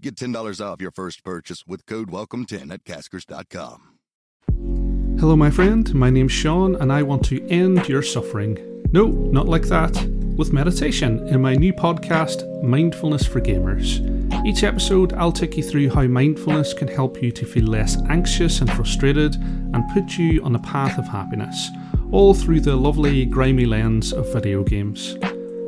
Get $10 off your first purchase with code WELCOME10 at caskers.com. Hello, my friend. My name's Sean, and I want to end your suffering. No, not like that. With meditation in my new podcast, Mindfulness for Gamers. Each episode, I'll take you through how mindfulness can help you to feel less anxious and frustrated and put you on a path of happiness, all through the lovely, grimy lens of video games.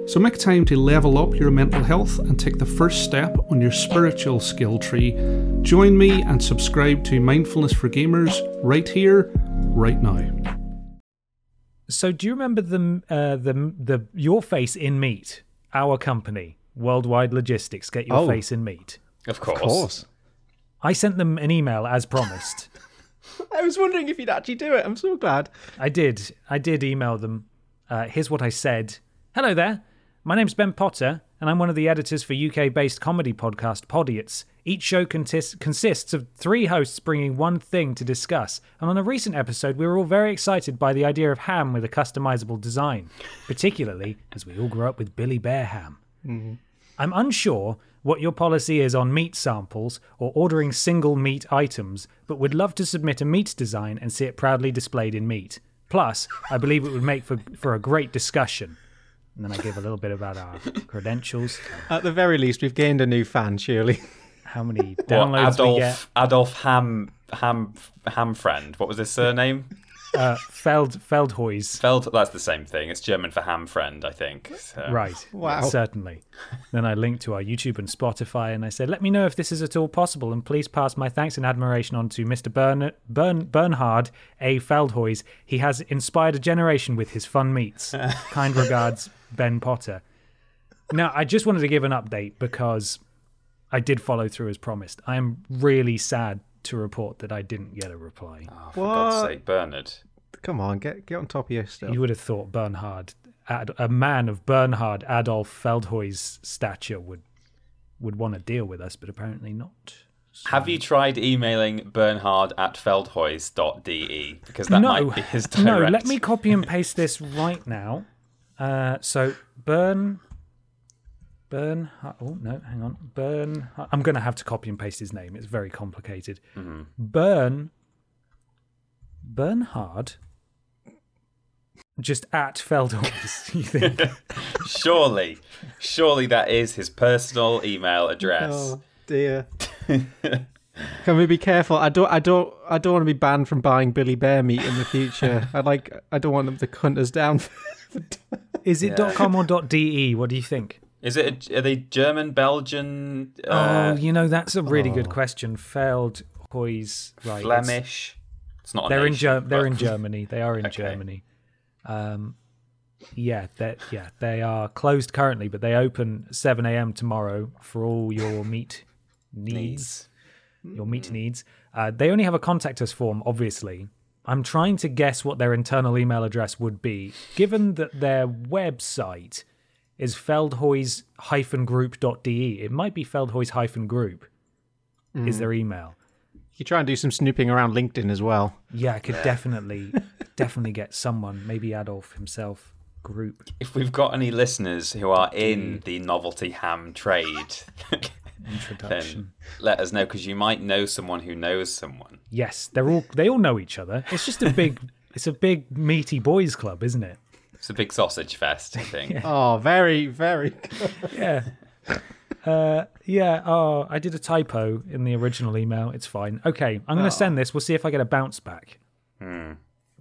So make time to level up your mental health and take the first step on your spiritual skill tree. Join me and subscribe to Mindfulness for Gamers right here, right now. So, do you remember the uh, the the your face in meat? Our company, Worldwide Logistics, get your Oh. face in meat. Of course. Of course. I sent them an email as promised. I was wondering if you'd actually do it. I'm so glad. I did. I did email them. Uh, here's what I said. Hello there. My name's Ben Potter, and I'm one of the editors for UK-based comedy podcast Podiots. Each show contis- consists of three hosts bringing one thing to discuss. And on a recent episode, we were all very excited by the idea of ham with a customizable design, particularly as we all grew up with Billy Bear ham. Mm-hmm. I'm unsure what your policy is on meat samples or ordering single meat items, but would love to submit a meat design and see it proudly displayed in meat. Plus, I believe it would make for, for a great discussion. And then I give a little bit about our credentials, At the very least, we've gained a new fan, surely. how many What, downloads we get. Adolf Adolf Ham Ham Ham friend. What was his surname? Uh, Feld Feldhuis. Feld. That's the same thing. It's German for ham friend, I think. So- Right. Wow. Certainly. then I linked to our YouTube and Spotify and I said, let me know if this is at all possible and please pass my thanks and admiration on to Mr. Bern, Bern, Bernhard A. Feldhuis. He has inspired a generation with his fun meets. kind regards, Ben Potter. Now, I just wanted to give an update because I did follow through as promised. I am really sad to report that I didn't get a reply. Oh, for God's sake, Bernard. Come on, get get on top of your stuff. You would have thought Bernhard, Ad, a man of Bernhard Adolf Feldhuis' stature, would would want to deal with us, but apparently not. Have you tried emailing Bernhard at feldhuis.de? Because that no, might be his direct. no. Let me copy and paste this right now. Uh, so Bern, Bern. Oh no, hang on. Bern. I'm going to have to copy and paste his name. It's very complicated. Mm-hmm. Bern. Bernhard. Just at Feldhuis. You think? Surely, surely that is his personal email address. Oh dear. Can we be careful? I don't. I don't. I don't want to be banned from buying Billy Bear meat in the future. I like. I don't want them to hunt us down. Is it .com or .de? What do you think? Is it? A, are they German, Belgian, oh, uh, you know that's a really good question. Feld Hoys, right? Flemish? It's not. They're in nation, Ger- They're in Germany. They are in Okay. Germany. Um, yeah, they yeah they are closed currently, but they open 7 a.m. tomorrow for all your meat needs. Your meat needs. Uh, they only have a contact us form, obviously. I'm trying to guess what their internal email address would be, given that their website is feldhoys-group.de. It might be feldhoys-group. Is hmm. their email? You try and do some snooping around LinkedIn as well. Yeah, I could definitely, definitely get someone, maybe Adolf himself, group If we've got any listeners who are in mm. the novelty ham trade, then introduction. let us know because you might know someone who knows someone. Yes, they're all they all know each other. It's just a big, it's a big meaty boys club, isn't it? It's a big sausage fest, I think. Oh, very, very. Good. Yeah. Uh, yeah. Oh, I did a typo in the original email. It's fine. Okay, I'm going to send this. We'll see if I get a bounce back. Hmm.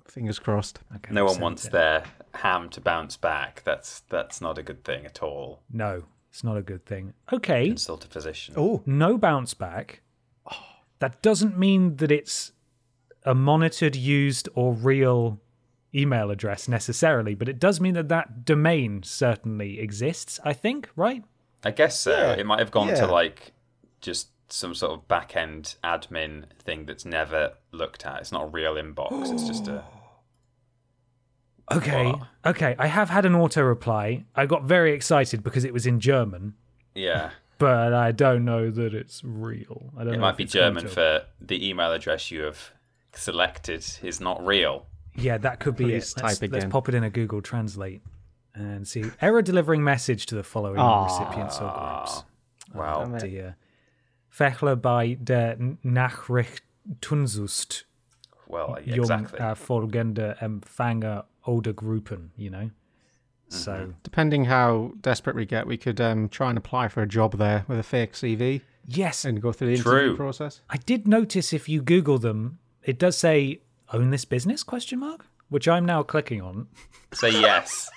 Fingers crossed. Okay, No I've one wants it. their ham to bounce back. That's that's not a good thing at all. No, it's not a good thing. Okay, Consult a physician. Oh, no bounce back. That doesn't mean that it's a monitored, used, or real email address necessarily, but it does mean that that domain certainly exists. I think, right? I guess so. Yeah, It might have gone yeah. to like just some sort of back end admin thing that's never looked at. It's not a real inbox. It's just a. Okay, What? okay. I have had an auto reply. I got very excited because it was in German, Yeah. but I don't know that it's real. I don't It know might be it's German to- for the email address you have selected is not real. Yeah, that could be Please it. Let's, type let's again. pop it in a Google Translate and see. Error delivering message to the following Ah. recipients or groups. Wow. Oh dear. Fechler bei der Nachricht tunzust. Well, yeah, jung exactly. äh, folgende Empfänger oder Gruppen, you know? Mm-hmm. So, Depending how desperate we get, we could um, try and apply for a job there with a fake CV yes, and go through the True. interview process. I did notice if you Google them, it does say own this business question mark, which I'm now clicking on. Say yes.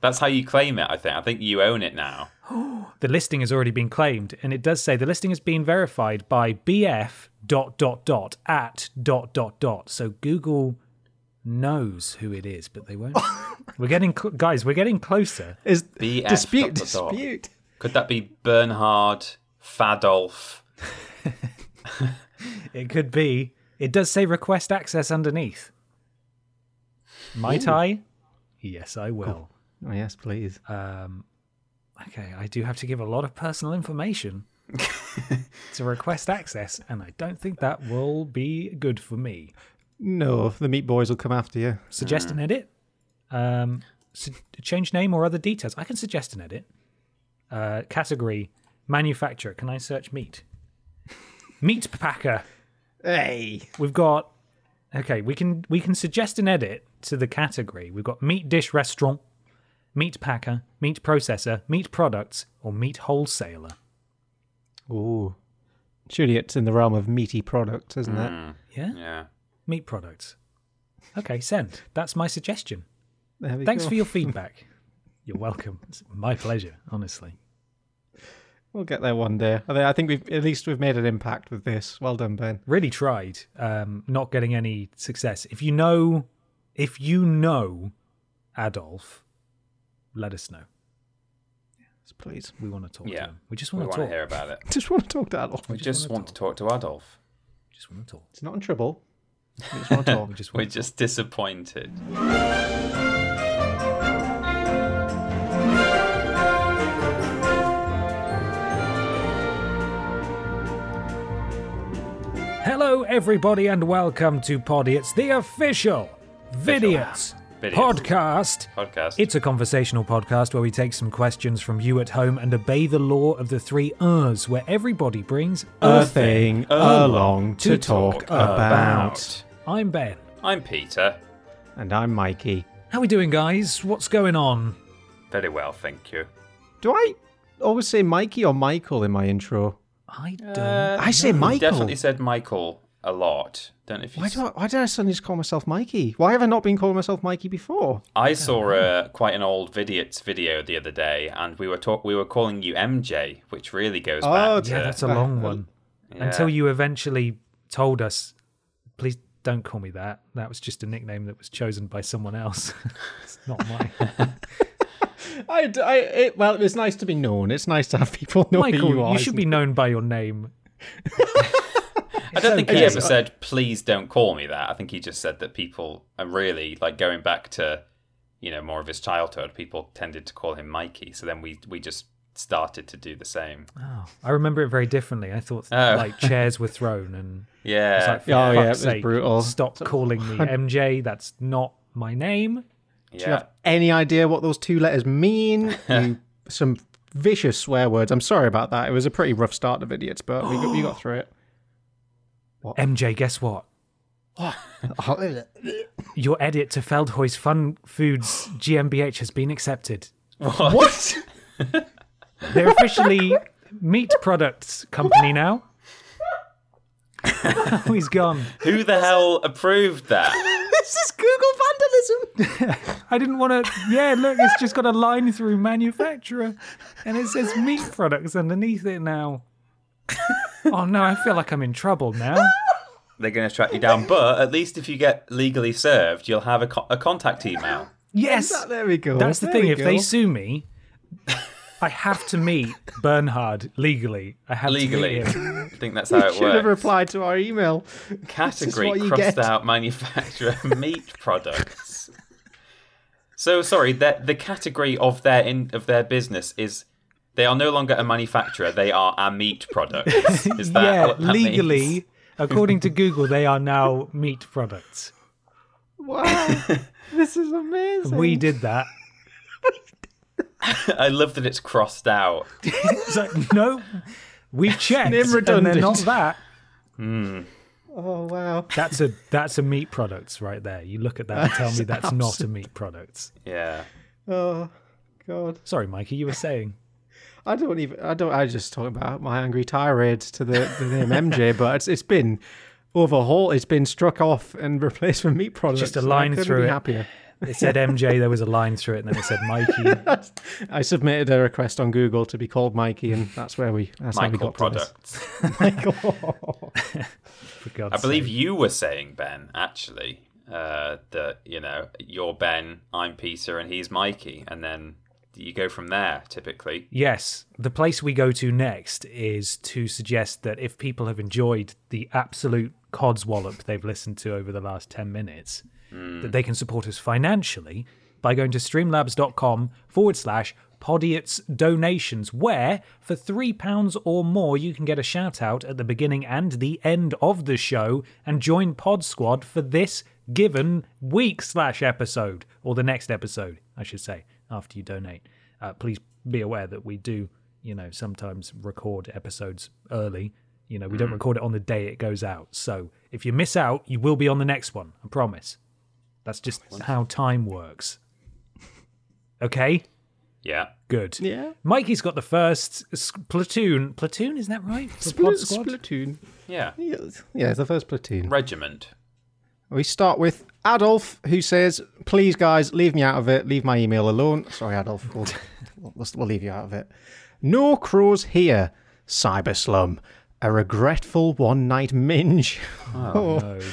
That's how you claim it, I think. I think you own it now. the listing has already been claimed, and it does say the listing has been verified by BF dot dot dot at dot dot dot. So Google knows who it is, but they won't. we're getting cl- guys, we're getting closer. Is BF dispute dot dot dot. dispute? Could that be Bernhard Fadolf? It could be. It does say request access underneath. Might I? Yes, I will. Oh yes, please. Um, okay, I do have to give a lot of personal information to request access, and I don't think that will be good for me. No, the meat boys will come after you. Suggest an edit. Um, su- change name or other details. I can suggest an edit. Uh, category manufacturer. Can I search meat? meat packer. Hey, We've got. Okay, we can we can suggest an edit to the category. We've got meat dish restaurant, meat packer, meat processor, meat products, or meat wholesaler. ooh, surely it's in the realm of meaty products, isn't it? Yeah, Yeah. Meat products. Okay, send. That's my suggestion. There we Thanks go. for your feedback. You're welcome. It's my pleasure, honestly. We'll get there one day. I thi- I think we've at least we've made an impact with this. Well done, Ben. Really tried, um, not getting any success. If you know, if you know Adolf, let us know. Yes, please. We want to talk Yeah. to him. We just We want want to to talk. hear about it. Just want to talk to Adolf. We just want to talk to Adolf. Just want to talk. It's not in trouble. We just want to talk. We just We're want to just disappointed. Hello, everybody, and welcome to Poddy. It's the official Vidiots Vidiots. podcast. Podcast. It's a conversational podcast where we take some questions from you at home and obey the law of the three Urs, where everybody brings a thing along to talk about. I'm Ben. I'm Peter. And I'm Mikey. How are we doing, guys? What's going on? Very well, thank you. Do I always say Mikey or Michael in my intro? I don't. I say You Michael. You definitely said Michael a lot. Don't know if you. Why do I, why did I suddenly just call myself Mikey? Why have I not been calling myself Mikey before? I saw uh, quite an old Vidiots video the other day, and we were talk- we were calling you MJ, which really goes Oh, back to yeah, that's a long one. Until you eventually told us, please don't call me that. That was just a nickname that was chosen by someone else. it's not mine. I, I it, well, it was nice to be known. It's nice to have people know Michael, who you you, should be known by your name. I don't think he ever said, "Please don't call me that." I think he just said that people are really like going back to, you know, more of his childhood. People tended to call him Mikey, so then we we just started to do the same. Oh, I remember it very differently. I thought Oh. like chairs were thrown and Yeah, it's like, for Oh, yeah, it was sake, brutal. Stop calling me MJ. That's not my name. Do you have any idea what those two letters mean? you, some vicious swear words. I'm sorry about that. It was a pretty rough start of idiots, but we got, we got through it. What? MJ, guess what? Your edit to Feldhoy's Fun Foods GmbH has been accepted. what? They're officially meat products company now. oh, he's gone. Who the hell approved that? this is Google vandalism. I didn't want to. Yeah, look, it's just got a line through manufacturer, and it says meat products underneath it now. Oh no, I feel like I'm in trouble now. They're going to track you down, but at least if you get legally served, you'll have a, co- a contact email. Yes, there we go. that's the There thing. we If they sue me, I have to meet Bernhard legally. I have Legally, to meet him. I think that's how it works. Should have replied to our email. Category what crossed get. out manufacturer meat products. So sorry, the the category of their in of their business is they are no longer a manufacturer; they are a meat product. Is that yeah, what that legally, means? according to Google, they are now meat products. Wow, this is amazing. We did that. I love that it's crossed out. It's like, no, we've checked, Name and they're redundant. not that. Hmm. Oh wow. That's a that's a meat products right there. You look at that and tell me that's not a meat products. Yeah. Oh god. Sorry, Mikey, you were saying. I don't even. I don't. I just talk about my angry tirade to the, the name MJ, but it's it's been overhauled. It's been struck off and replaced with meat products. Just a and line I through be it. Happier. It said MJ, there was a line through it, and then it said Mikey. I submitted a request on Google to be called Mikey, and that's where we. That's how we Michael got to this. products. Michael. For God's I believe sake. you were saying Ben actually uh, that you know you're Ben, I'm Peter, and he's Mikey, and then you go from there. Typically, Yes, the place we go to next is to suggest that if people have enjoyed the absolute codswallop they've listened to over the last 10 minutes, that they can support us financially by going to streamlabs.com forward slash Podiots donations, where for £3 or more you can get a shout out at the beginning and the end of the show and join Pod Squad for this given week slash episode, or the next episode, I should say, after you donate. Uh, please be aware that we do, you know, sometimes record episodes early. You know, we don't record it on the day it goes out. So if you miss out, you will be on the next one. I promise. That's just how time works. Okay? yeah. Good. yeah. Mikey's got the first platoon. Platoon, isn't that right? For Split, Squad? Splatoon. Yeah. Yeah, it's the first platoon. Regiment. We start with Adolf, who says, "Please, guys, leave me out of it. Leave my email alone." Sorry, Adolf. We'll, we'll, we'll leave you out of it. No crows here. Cyber slum. A regretful one-night minge. Oh, No.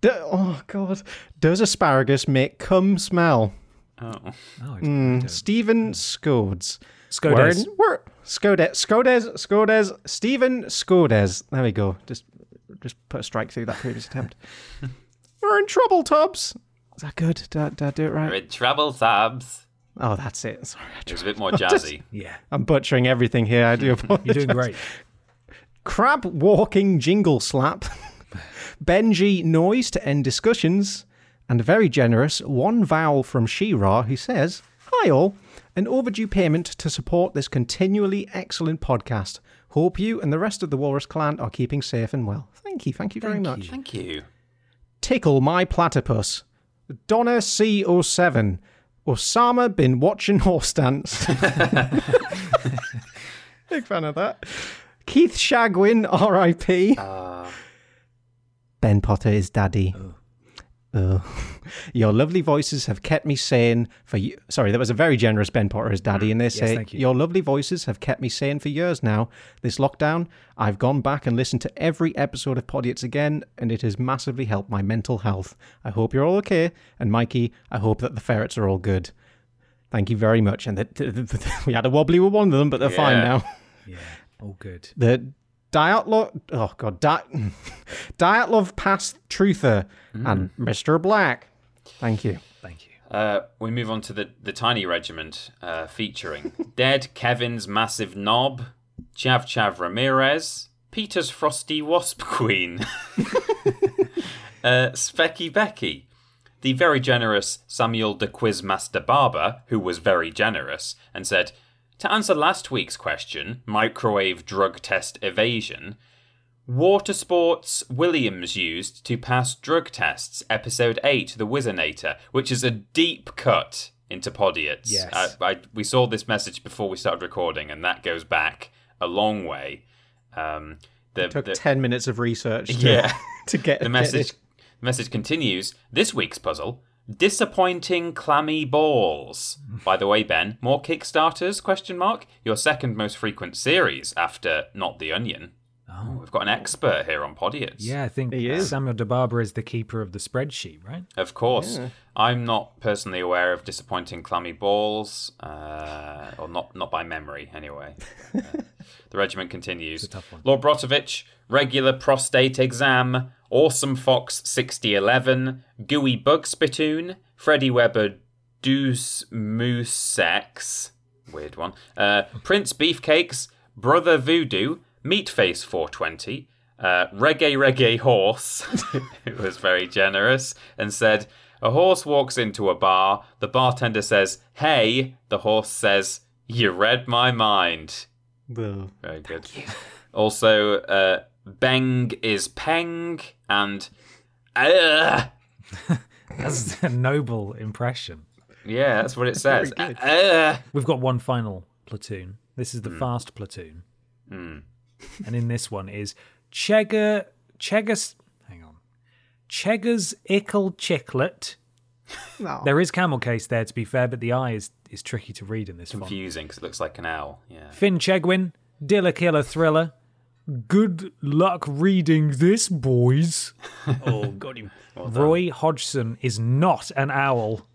D- oh God. Does asparagus make cum smell? Oh. Oh, I Mm, Stephen Scodes. Scodes. We're, we're, Scodes, Scodes, Scodes, Stephen Scodes. There we go. Just, just put a strike through that previous attempt. We're in trouble, Tubbs. Is that good? Did I, did I do it right? We're in trouble, Sabs. Oh, that's it. Sorry, I It was a bit more jazzy. Yeah. I'm butchering everything here. I do apologize. You're doing great. Crab walking jingle slap. Benji noise to end discussions. And a very generous one vowel from Shira who says, Hi all, an overdue payment to support this continually excellent podcast. Hope you and the rest of the Walrus clan are keeping safe and well. Thank you, thank you very much. Thank you. Tickle my platypus. Donna C07. Osama been watching horse dance. Big fan of that. Keith Shagwin, R.I.P. Ah. Ben Potter is daddy. Oh. oh. Your lovely voices have kept me sane for you. Sorry, that was a very generous Ben Potter as daddy, and they say, thank you. Your lovely voices have kept me sane for years now. This lockdown, I've gone back and listened to every episode of Podiots again, and it has massively helped my mental health. I hope you're all okay. And Mikey, I hope that the ferrets are all good. Thank you very much. And that we had a wobbly with one of them, but they're fine now. Yeah. All good. The Dyatlov, oh god, Di- Dyatlov Pass Truther and Mr. Black. Thank you. Thank you. Uh, we move on to the, the tiny regiment uh, featuring Dead Kevin's massive knob, Chav Chav Ramirez, Peter's frosty wasp queen, uh, Specky Becky, the very generous Samuel de Quizmaster Barber, who was very generous and said, To answer last week's question, microwave drug test evasion, Water Sports Williams used to pass drug tests, episode 8, The Whizzinator, which is a deep cut into Podiots. Yes. I, I, we saw this message before we started recording, and that goes back a long way. Um, the, Took the, 10 minutes of research to, Yeah. to get the get message it. the message continues. This week's puzzle: disappointing clammy balls. By the way, Ben, more Kickstarters? Question mark. Your second most frequent series after Not the Onion. Oh, we've got an expert here on Podiots. Yeah, I think He is. Samuel DeBarber is the keeper of the spreadsheet, right? Of course. I'm not personally aware of disappointing clammy balls, uh, or not not by memory, anyway. Uh, the regiment continues. Lord Brotovich, regular prostate exam, Awesome Fox 6011, Gooey Bug Spittoon, Freddie Weber Deuce Moose Sex, weird one, uh, Prince Beefcakes, Brother Voodoo, Meatface 420, uh, Reggae Reggae Horse, who was very generous, and said, A horse walks into a bar, the bartender says, Hey, the horse says, You read my mind. The- Very good. Also, uh, Beng is Peng, and uh, That's a noble impression. yeah, that's what it says. Uh, We've got one final platoon. This is the Hmm. fast platoon. And in this one is Chegger Cheggers hang on. Cheggers Ickle Chicklet. No. There is camel case there to be fair, but the I is, is tricky to read in this font. confusing because it looks like an owl. Yeah. Finn Chegwin, Dilla Killer Thriller. Good luck reading this, boys. oh, got him. Roy Hodgson is not an owl.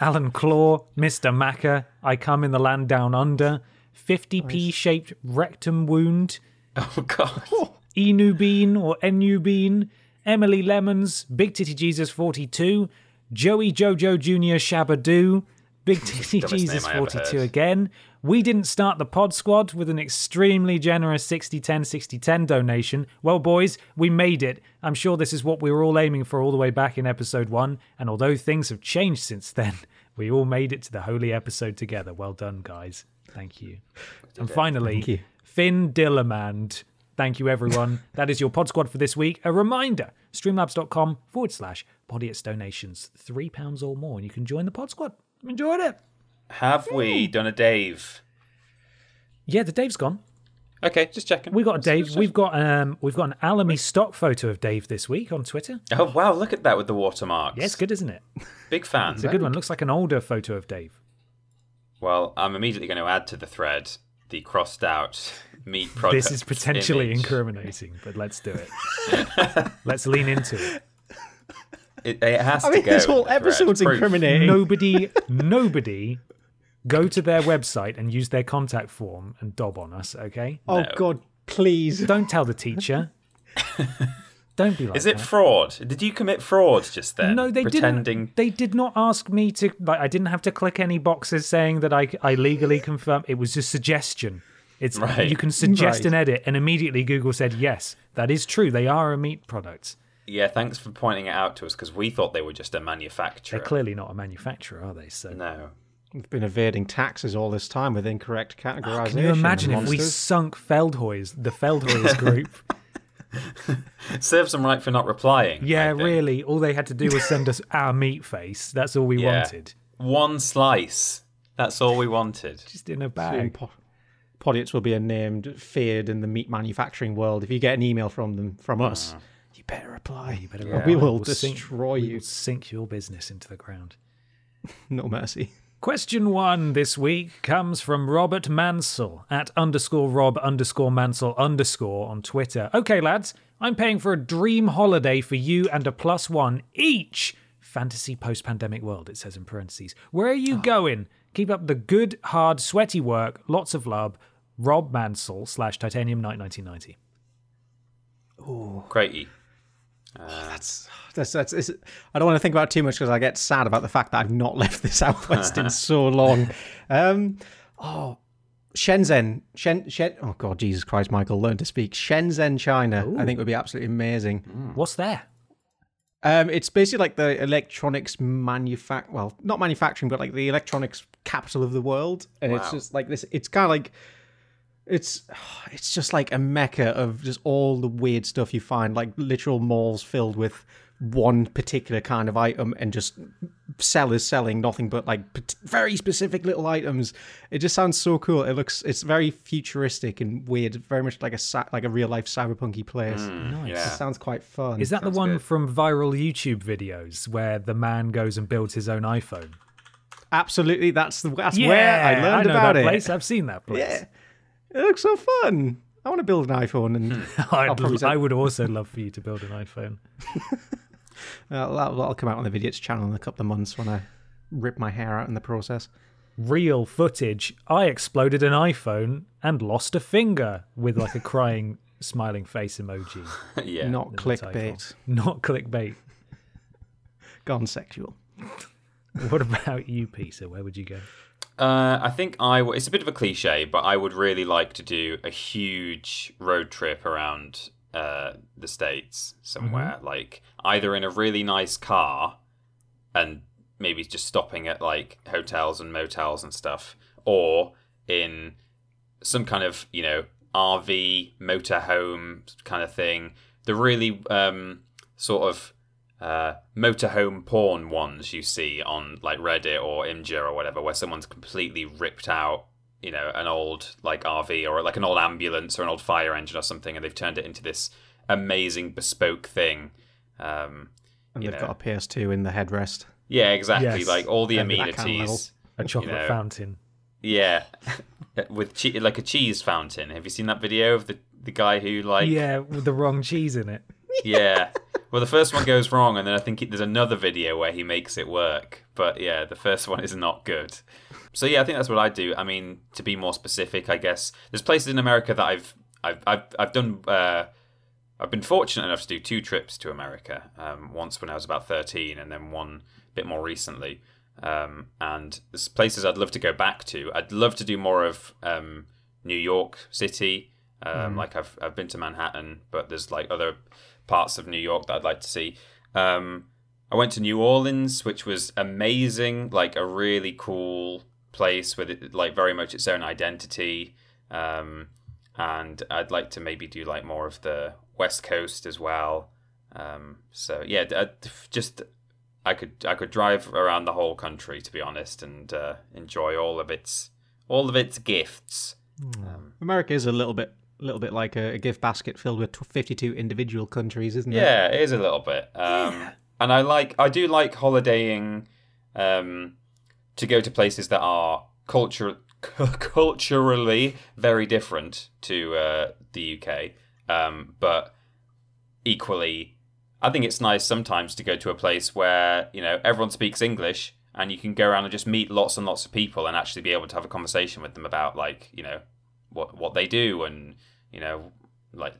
Alan Claw, Mr. Macker, I come in the land down under. 50p shaped rectum wound. Oh God. Enu Bean or Enu Bean, Emily Lemons, Big Titty Jesus 42, Joey Jojo Jr. Shabadoo, Big Titty Jesus name I ever 42 again. We didn't start the pod squad with an extremely generous 60 10 60 10 donation. Well, boys, we made it. I'm sure this is what we were all aiming for all the way back in episode one. And although things have changed since then, we all made it to the holy episode together. Well done, guys. Thank you. And finally, Thank you. Finn Dillamand. Thank you, everyone. that is your Pod Squad for this week. A reminder streamlabs.com forward slash Podiots donations. £3 or more, and you can join the Pod Squad. Enjoyed it. Have we done a Dave? Yeah, the Dave's gone. Okay, just checking. We got a Dave. Just we've got um, we've got an Alamy stock photo of Dave this week on Twitter. Oh wow! Look at that with the watermarks. Yeah, it's good, isn't it? Big fan. It's a good one. Looks like an older photo of Dave. Well, I'm immediately going to add to the thread the crossed out meat product. This is potentially image. incriminating, but let's do it. let's lean into it. It, it has I to mean, go. this whole episode's Proof. incriminating. nobody nobody go to their website and use their contact form and dob on us okay Oh, God, please. don't tell the teacher don't be like Is it that. fraud? Did you commit fraud just then? no they pretending. didn't they did not ask me to like i didn't have to click any boxes saying that i i legally confirm it was a suggestion it's Right. you can suggest Right. an edit and immediately google said yes that is true they are a meat product Yeah, thanks for pointing it out to us because we thought they were just a manufacturer. they're clearly not a manufacturer are they so No. We've been evading taxes all this time with incorrect categorization. Oh, can you imagine if we sunk Feldhoys, the Feldhoys group? Serves them right for not replying. Yeah, really. All they had to do was send us our meat face. That's all we Yeah. wanted. One slice. That's all we wanted. Just in a Soon bag. po- Podiots will be a name feared in the meat manufacturing world. If you get an email from them, from us, you better reply. You better Or reply. we will We'll sink- destroy we you. will sink your business into the ground. No mercy. Question one this week comes from Robert Mansell at underscore Rob underscore Mansell underscore on Twitter. Okay, lads, I'm paying for a dream holiday for you and a plus one each. Fantasy post pandemic world, it says in parentheses. Where are you ah. going? Keep up the good, hard, sweaty work. Lots of love. Rob Mansell slash Titanium Night 1990. Cratey. That's that's that's. It's, I don't want to think about it too much because I get sad about the fact that I've not left the southwest in so long. Um, oh, Shenzhen, Shen, Shen. Oh God, Jesus Christ, Michael, learn to speak Shenzhen, China. I think would be absolutely amazing. What's there? Um, it's basically like the electronics manufact. Well, not manufacturing, but like the electronics capital of the world, and it's just like this. It's kind of like it's it's just like a mecca of just all the weird stuff you find, like literal malls filled with one particular kind of item, and just sellers selling nothing but like very specific little items. It just sounds so cool. It looks it's very futuristic and weird, very much like a sa- like a real life cyberpunky place. Hmm, nice. It Yeah. sounds quite fun. Is that the one from viral YouTube videos where the man goes and builds his own iPhone? Absolutely, that's the that's where I learned know about that it. place. I've seen that place. Yeah, it looks so fun. I want to build an iPhone, and I'd, probably say- I would also love for you to build an iPhone. uh, that'll, that'll come out on the Vidiots channel in a couple of months when I rip my hair out in the process. Real footage. I exploded an iPhone and lost a finger with like a crying, smiling face emoji. yeah. Not the title. clickbait, Not clickbait. gone sexual. What about you, Peter? Where would you go? Uh, I think I. W- it's a bit of a cliche, but I would really like to do a huge road trip around uh, the states somewhere, like either in a really nice car, and maybe just stopping at like hotels and motels and stuff, or in some kind of you know RV motorhome kind of thing. The really um, sort of uh, motorhome porn ones you see on like Reddit or Imgur or whatever, where someone's completely ripped out, you know, an old like RV or like an old ambulance or an old fire engine or something, and they've turned it into this amazing bespoke thing. Um, And You they've know. got a PS2 in the headrest. yeah, exactly. Yes. Like all the That kind of level. amenities. A chocolate know, fountain. Yeah, with che- like a cheese fountain. Have you seen that video of the the guy who like Yeah, with the wrong cheese in it. yeah. Well, the first one goes wrong, and then I think it, there's another video where he makes it work. But yeah, the first one is not good. So yeah, I think that's what I do. I mean, to be more specific, I guess there's places in America that I've I've I've, I've done. Uh, I've been fortunate enough to do two trips to America. Um, once when I was about 13, and then one bit more recently. Um, and there's places I'd love to go back to. I'd love to do more of um, New York City. Um, Like I've I've been to Manhattan, but there's like other parts of New York that I'd like to see. Um, I went to New Orleans, which was amazing. Like a really cool place with it, like very much its own identity. Um, and I'd like to maybe do like more of the West Coast as well. Um, so yeah, d- uh, just I could I could drive around the whole country to be honest, and uh, enjoy all of its all of its gifts. America is a little bit, a little bit like a, a gift basket filled with 52 individual countries, isn't it? Yeah, it is a little bit. Um, And I like I do like holidaying um, to go to places that are culture culturally very different to uh, the UK, um, but equally, I think it's nice sometimes to go to a place where you know everyone speaks English and you can go around and just meet lots and lots of people and actually be able to have a conversation with them about like you know what what they do and you know like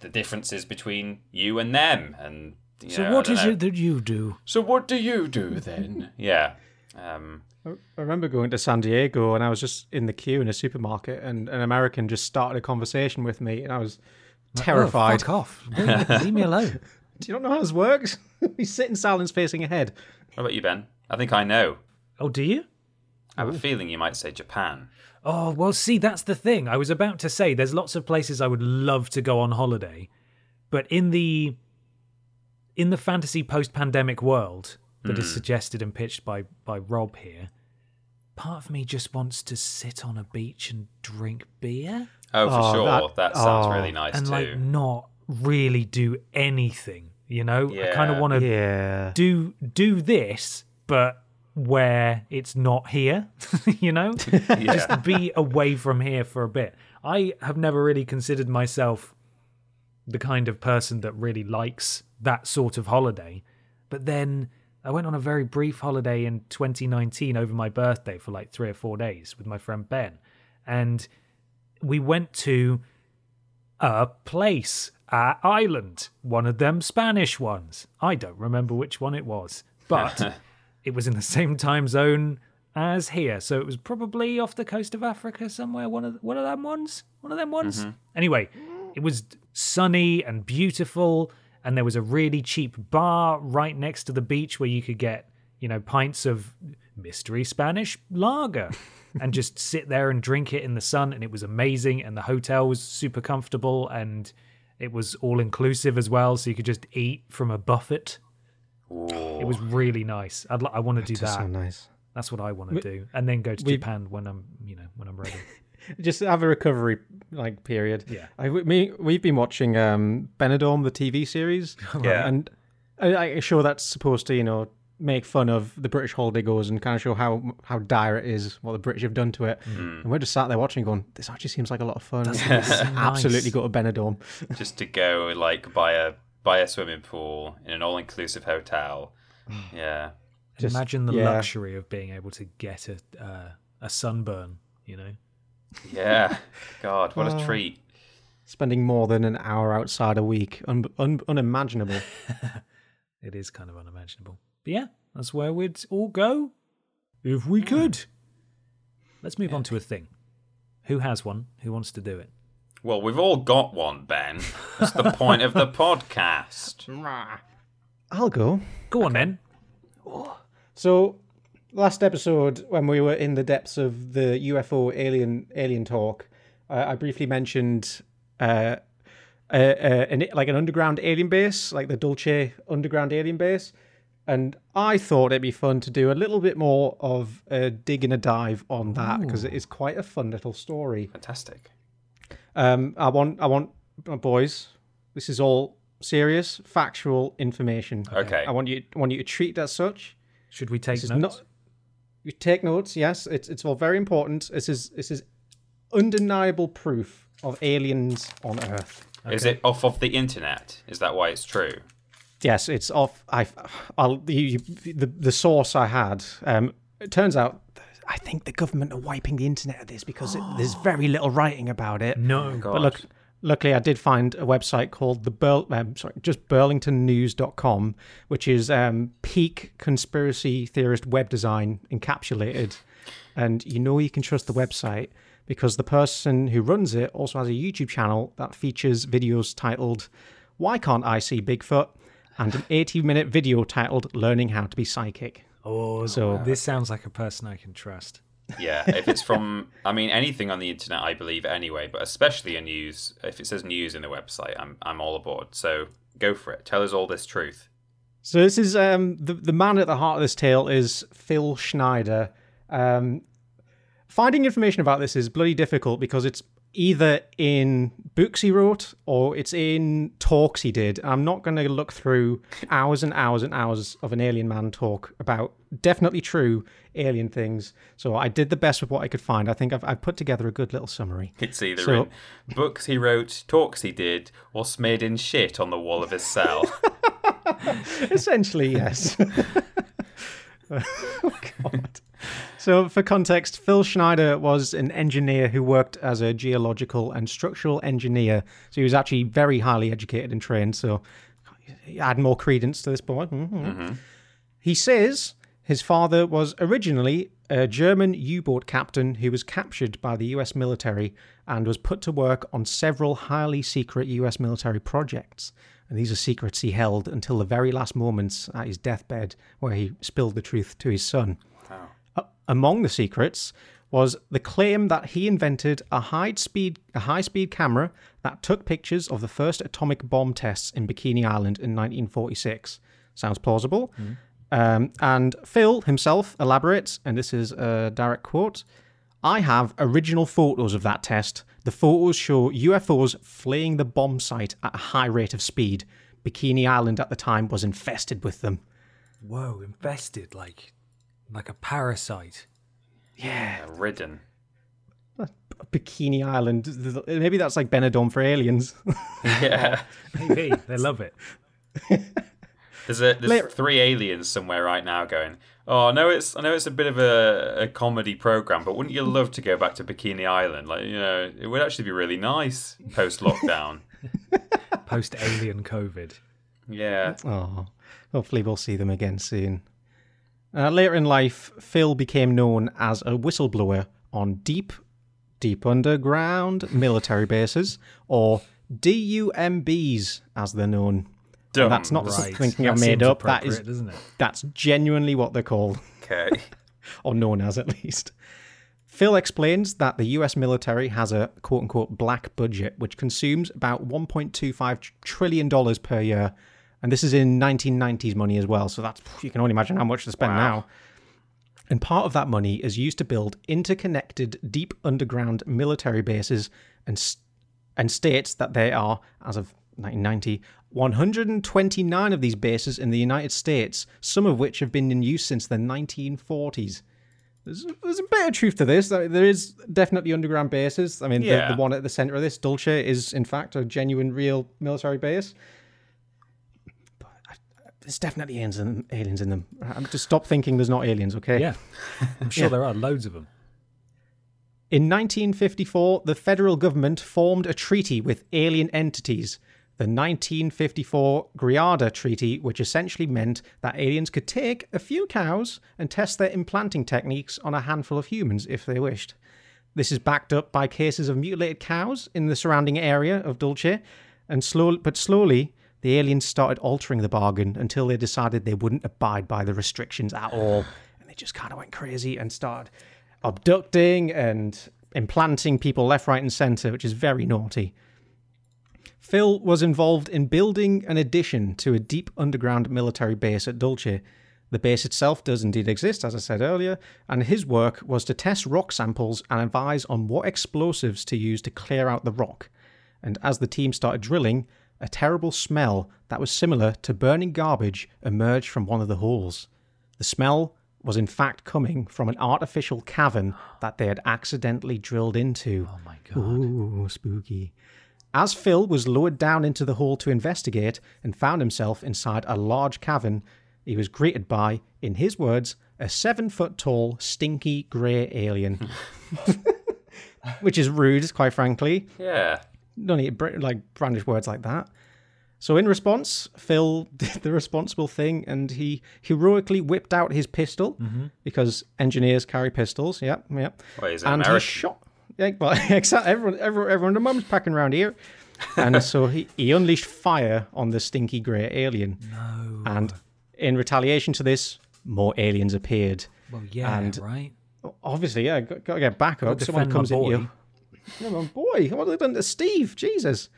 the differences between you and them and you So know, what I don't is know. it that you do? So what do you do then? yeah. Um, I remember going to San Diego and I was just in the queue in a supermarket and an American just started a conversation with me and I was terrified. Oh, fuck off. Leave, leave me alone. Do you not know how this works? we sit in silence facing ahead. How about you, Ben? I think I know. Oh, do you? I have a feeling you might say Japan. Oh, well, see, that's the thing. I was about to say there's lots of places I would love to go on holiday, but in the in the fantasy post-pandemic world that is hmm. suggested and pitched by by Rob here, part of me just wants to sit on a beach and drink beer Oh, for Oh, sure. That, that- sounds oh. really nice and too. like not really do anything, you know? I kind of want to Yeah. do do this but where it's not here, you know? just to be away from here for a bit. I have never really considered myself the kind of person that really likes that sort of holiday. But then I went on a very brief holiday in 2019 over my birthday for like three or four days with my friend Ben. And we went to a place, a island, one of them Spanish ones. I don't remember which one it was, but it was in the same time zone as here, so it was probably off the coast of Africa somewhere. One of one of them ones, one of them ones. Mm-hmm. Anyway, it was sunny and beautiful, and there was a really cheap bar right next to the beach where you could get, you know, pints of mystery Spanish lager. and just sit there and drink it in the sun and it was amazing and the hotel was super comfortable and it was all inclusive as well so you could just eat from a buffet it was really nice I'd, li- I want to do that so nice. that's what I want to do and then go to we- Japan when I'm you know when I'm ready Just have a recovery like period. Yeah. I, we- me, we've been watching um, Benidorm, the TV series. Yeah. And I, I'm sure that's supposed to, you know, make fun of the British holiday goers and kind of show how how dire it is what the British have done to it. And we're just sat there watching, going, "This actually seems like a lot of fun." Absolutely go to Benidorm. just to go like buy a buy a swimming pool in an all inclusive hotel. Yeah. Just- Imagine the yeah. luxury of being able to get a uh, a sunburn. You know, Yeah. God, what a treat. Spending more than an hour outside a week, un- un- unimaginable. it is kind of unimaginable. But yeah, that's where we'd all go if we could. Let's move on to a thing. Who has one? Who wants to do it? Well, we've all got one, Ben. That's the point of the podcast. I'll go. Go on then. So, last episode, when we were in the depths of the UFO alien alien talk, uh, I briefly mentioned uh, uh, uh, an, like an underground alien base, like the Dulce underground alien base, and I thought it'd be fun to do a little bit more of a dig and a dive on that because it is quite a fun little story. Fantastic. Um, I want, I want, uh, boys. This is all serious, factual information. Okay. I want you, I want you to treat it as such. Should we take This is notes? not. You take notes. Yes, it's it's all very important. This is this is undeniable proof of aliens on Earth. Is it off of the internet? Is that why it's true? Yes, it's off. I, I'll you, you- the the source I had. Um, it turns out, I think the government are wiping the internet of this because it, there's very little writing about it. no. God. But look, luckily, I did find a website called the Burl, um, sorry, just burlingtonnews.com, which is um, peak conspiracy theorist web design encapsulated. And you know you can trust the website because the person who runs it also has a YouTube channel that features videos titled "Why Can't I See Bigfoot?" and an 80-minute video titled "Learning How to Be Psychic." Oh, So- this sounds like a person I can trust. Yeah, if it's from, I mean, anything on the internet, I believe anyway, but especially a news. If it says news in the website, I'm I'm all aboard. So go for it. Tell us all this truth. So this is um the the man at the heart of this tale is Phil Schneider. Um, finding information about this is bloody difficult because it's either in books he wrote or it's in talks he did. I'm not going to look through hours and hours and hours of an alien man talk about definitely true alien things. So I did the best with what I could find. I think I've, I've put together a good little summary. It's either So- in books he wrote, talks he did, or smeared in shit on the wall of his cell. Essentially, yes. oh, God. So, for context, Phil Schneider was an engineer who worked as a geological and structural engineer. So, he was actually very highly educated and trained. So, add more credence to this boy. Mhm. He says his father was originally a German U boat captain who was captured by the US military and was put to work on several highly secret US military projects. And these are secrets he held until the very last moments at his deathbed, where he spilled the truth to his son. A- Among the secrets was the claim that he invented a high speed a high speed camera that took pictures of the first atomic bomb tests in Bikini Island in 1946. Sounds plausible. Um, and Phil himself elaborates, and this is a direct quote I have original photos of that test. The photos show UFOs fleeing the bomb site at a high rate of speed. Bikini Island at the time was infested with them. Whoa, infested like like a parasite. Yeah, Ridden. Bikini Island. th- th- Maybe that's like Benidorm for aliens. Yeah. Maybe they love it. There's a there's Later- three aliens somewhere right now going. Oh, I know it's I know it's a bit of a, a comedy program, but wouldn't you love to go back to Bikini Island? Like you know, it would actually be really nice post lockdown. Post alien COVID. yeah. Oh, hopefully we'll see them again soon. Uh, later in life, Phil became known as a whistleblower on deep, deep underground military bases, or DUMBs as they're known. Dumb. That's not Right. something That I've made up. That is appropriate, doesn't it? that's genuinely what they're called, Okay. or known as at least. Phil explains that the US military has a quote unquote black budget, which consumes about $1.25 trillion per year. And this is in 1990s money as well. So that's, you can only imagine how much to spend Wow. now. And part of that money is used to build interconnected deep underground military bases and, s- and states that they are, as of 1990, 129 of these bases in the United States, some of which have been in use since the 1940s. There's, there's a bit of truth to this. There is definitely underground bases. I mean, the, Yeah. the one at the center of this, Dulce, is in fact a genuine, real military base. But I, there's definitely aliens in, aliens in them. Um, Just stop thinking there's not aliens, okay? Yeah. I'm sure there are loads of them. In 1954, the federal government formed a treaty with alien entities, the 1954 Greada Treaty, which essentially meant that aliens could take a few cows and test their implanting techniques on a handful of humans if they wished. This is backed up by cases of mutilated cows in the surrounding area of Dulce, and slow, but slowly the aliens started altering the bargain until they decided they wouldn't abide by the restrictions at all, and they just kind of went crazy and started abducting and implanting people left, right, and centre, which is very naughty. Phil was involved in building an addition to a deep underground military base at Dulce. The base itself does indeed exist, as I said earlier, and his work was to test rock samples and advise on what explosives to use to clear out the rock. And as the team started drilling, a terrible smell that was similar to burning garbage emerged from one of the holes. The smell was in fact coming from an artificial cavern that they had accidentally drilled into. Oh my god. Ooh, spooky. As Phil was lowered down into the hall to investigate and found himself inside a large cavern, he was greeted by, in his words, a seven foot tall, stinky grey alien. Which is rude, quite frankly. Yeah. No need like brandish words like that. So in response, Phil did the responsible thing and he heroically whipped out his pistol because engineers carry pistols. Yep, yep. An and American. he shot. Yeah, well, exactly. Everyone, everyone, everyone, the mum's packing around here. And so he, he unleashed fire on the stinky grey alien. No. And in retaliation to this, more aliens appeared. Well, yeah, And- right. Obviously, yeah, got, got to get back up. Someone comes in you. No, my boy, what have they done to Steve? Jesus.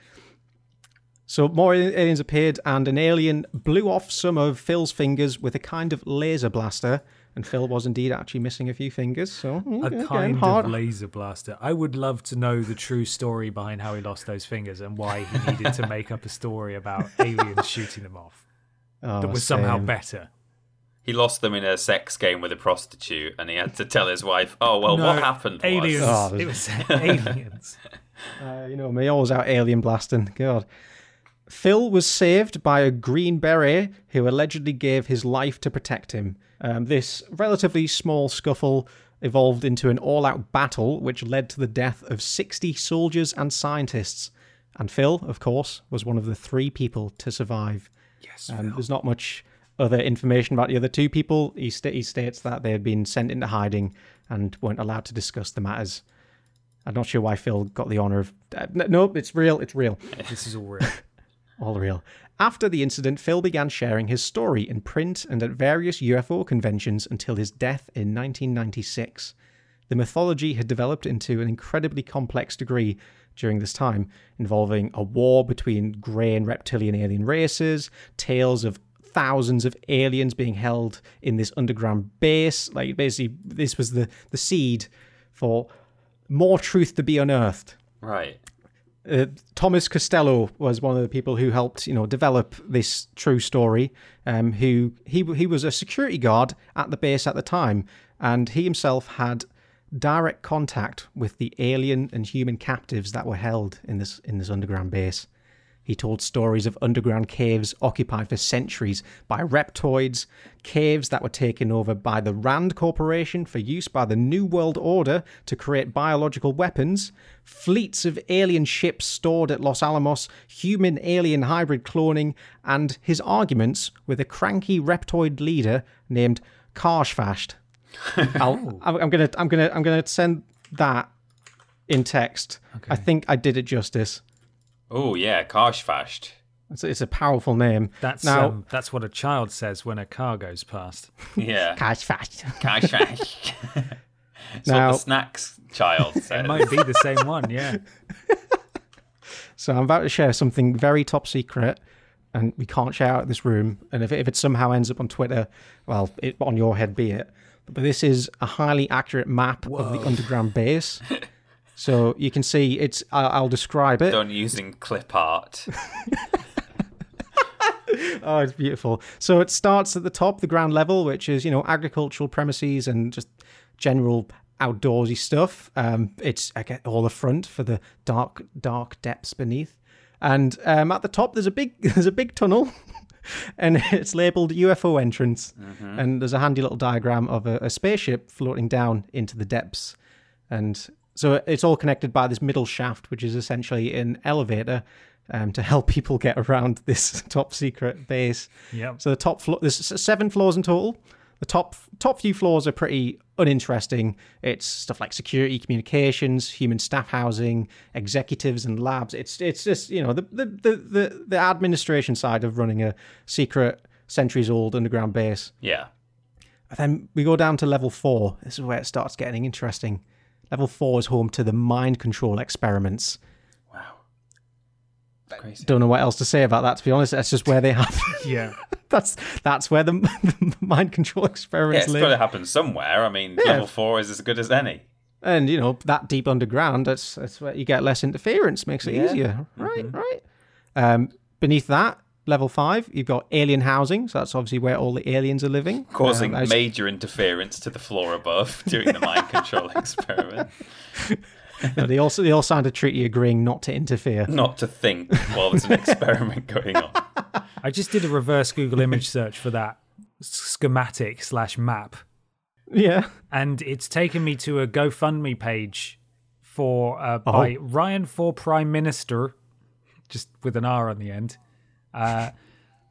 So more aliens appeared, and an alien blew off some of Phil's fingers with a kind of laser blaster. And Phil was indeed actually missing a few fingers. So A again, kind hard. of laser blaster. I would love to know the true story behind how he lost those fingers and why he needed to make up a story about aliens shooting them off Oh, that was somehow better. He lost them in a sex game with a prostitute, and he had to tell his wife, "Oh well, No, what happened Aliens. was." Oh, it was aliens. Uh, you know me, always out alien blasting. God. Phil was saved by a green beret who allegedly gave his life to protect him. Um, this relatively small scuffle evolved into an all out battle, which led to the death of 60 soldiers and scientists. And Phil, of course, was one of the three people to survive. Yes, Um, there's not much other information about the other two people. He, sta he states that they had been sent into hiding and weren't allowed to discuss the matters. I'm not sure why Phil got the honor of. Uh, no, it's real. It's real. this is all real. All real. After the incident, Phil began sharing his story in print and at various UFO conventions until his death in 1996. The mythology had developed into an incredibly complex degree during this time, involving a war between grey and reptilian alien races, tales of thousands of aliens being held in this underground base. Like basically, this was the the seed for more truth to be unearthed Right. Uh, Thomas Castello was one of the people who helped, you know, develop this true story. Um, who he he was a security guard at the base at the time, and he himself had direct contact with the alien and human captives that were held in this in this underground base. He told stories of underground caves occupied for centuries by reptoids, caves that were taken over by the Rand Corporation for use by the New World Order to create biological weapons, fleets of alien ships stored at Los Alamos, human alien hybrid cloning, and his arguments with a cranky reptoid leader named Karshfasht. I'll, oh. I'm, I'm gonna, I'm gonna, I'm gonna send that in text. I think I did it justice. Oh yeah, Karshfasht. It's, it's a powerful name. That's now. um, that's what a child says when a car goes past. Yeah, Karshfasht. Karshfasht. That's Now- what the snacks child said. It might be the same one, yeah. So I'm about to share something very top secret, and we can't share out this room. And if it, if it somehow ends up on Twitter, well, it, on your head be it. But this is a highly accurate map of the underground base. So you can see it's. I'll, I'll describe it. Done using clip art. Oh, it's beautiful. So it starts at the top, the ground level, which is you know agricultural premises and just general outdoorsy stuff. Um, it's I get all the front for the dark, dark depths beneath, and um, at the top there's a big there's a big tunnel. And it's labeled UFO entrance, and there's a handy little diagram of a, a spaceship floating down into the depths, and so it's all connected by this middle shaft, which is essentially an elevator um, to help people get around this top secret base. Yep. So the top floor, there's seven floors in total. The top top few floors are pretty uninteresting. It's stuff like security, communications, human staff housing, executives and labs. It's it's just you know the the the the, the administration side of running a secret centuries old underground base. Yeah. And then we go down to level four. This is where it starts getting interesting. Level four is home to the mind control experiments. Wow. Crazy. Don't know what else to say about that. To be honest, that's just where they happen. Yeah. that's that's where the, the mind control experiments. Yeah, it's live. got to happen somewhere. I mean, Yeah. level four is as good as any. And you know that deep underground, that's that's where you get less interference, makes it Yeah. easier. Right, right. Um, beneath that, level five, you've got alien housing. So that's obviously where all the aliens are living, Causing Um, major interference to the floor above during the mind control experiment. no, they also they all signed a treaty agreeing not to interfere. Not to think while there's an experiment going on. I just did a reverse Google image search for that schematic slash map, Yeah. and it's taken me to a GoFundMe page for uh, by Ryan for Prime Minister, just with an R on the end. Uh,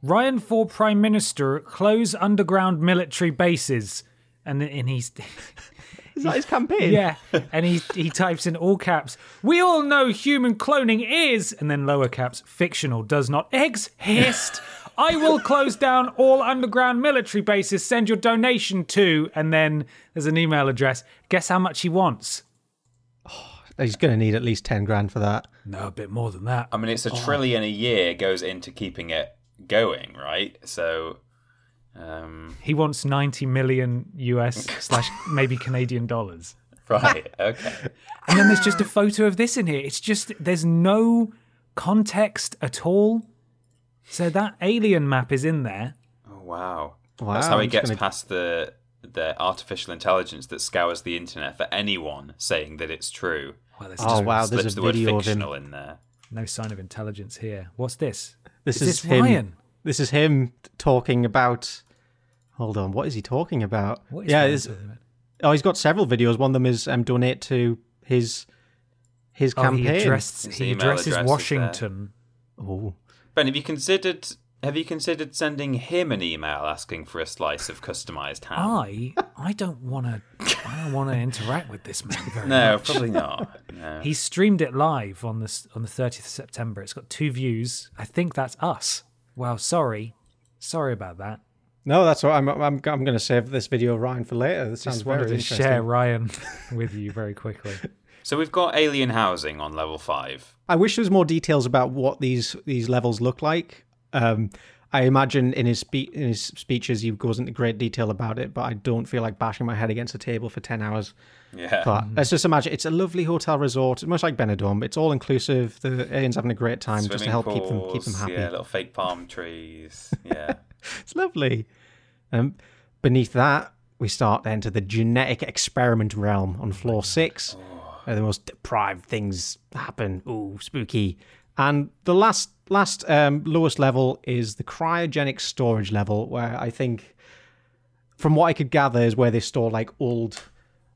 Ryan for Prime Minister, close underground military bases, and and he's Is that his campaign? yeah, and he he types in all caps. We all know human cloning is, and then lower caps, fictional does not exist. I will close down all underground military bases. Send your donation to, and then there's an email address. Guess how much he wants? He's going to need at least 10 grand for that. No, a bit more than that. I mean, it's a trillion a year goes into keeping it going, right? So, um, He wants 90 million US slash maybe Canadian dollars. right, okay. And then there's just a photo of this in here. It's just there's no context at all. So that alien map is in there. Oh, wow. Wow, That's how I'm he gets gonna- past the the artificial intelligence that scours the internet for anyone saying that it's true. Well, there's Oh, just wow. Slips There's a the video of him. fictional in there. no sign of intelligence here. What's this? This Is is, this him. Ryan? This is him talking about. Hold on. What is he talking about? What is yeah. Ryan talking? Oh, he's got several videos. One of them is um, donate to his his Oh, campaign. he addressed, he addresses address is Washington. Oh. Ben, have you considered have you considered sending him an email asking for a slice of customized ham? I I don't want to I don't want to interact with this man very no, much. probably not. No. He streamed it live on this on the 30th of September. It's got two views. I think that's us. Wow, sorry. Sorry about that. No, that's what I'm. I'm. I'm going to save this video of Ryan for later. This sounds Just very wanted to interesting. share Ryan with you very quickly. So we've got alien housing on level five. I wish there was more details about what these these levels look like. Um, I imagine in his spe- in his speeches he goes into great detail about it, but I don't feel like bashing my head against a table for ten hours. Yeah. But let's just imagine it's a lovely hotel resort, much like Benidorm. It's all inclusive. The aliens having a great time just to Swimming help keep them keep them happy. Yeah, little fake palm trees. Yeah. It's lovely. Um, beneath that, we start then to the genetic experiment realm on floor six, where the most deprived things happen. Ooh, spooky. And the last, last um, lowest level is the cryogenic storage level, where I think, from what I could gather, is where they store like old,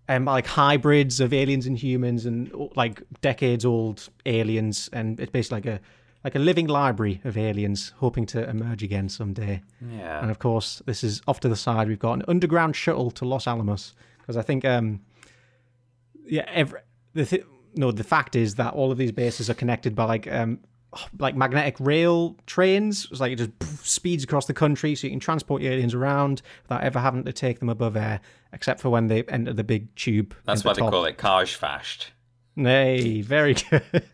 um, like hybrids of aliens and humans, and like decades old aliens, and it's basically like a like a living library of aliens hoping to emerge again someday. Yeah. And of course, this is off to the side. We've got an underground shuttle to Los Alamos because I think, um, yeah, every the th- no, the fact is that all of these bases are connected by like um, like magnetic rail trains. It's like it just speeds across the country, so you can transport your aliens around without ever having to take them above air, except for when they enter the big tube. That's at the why they call it Karshfasht. Nay, very good.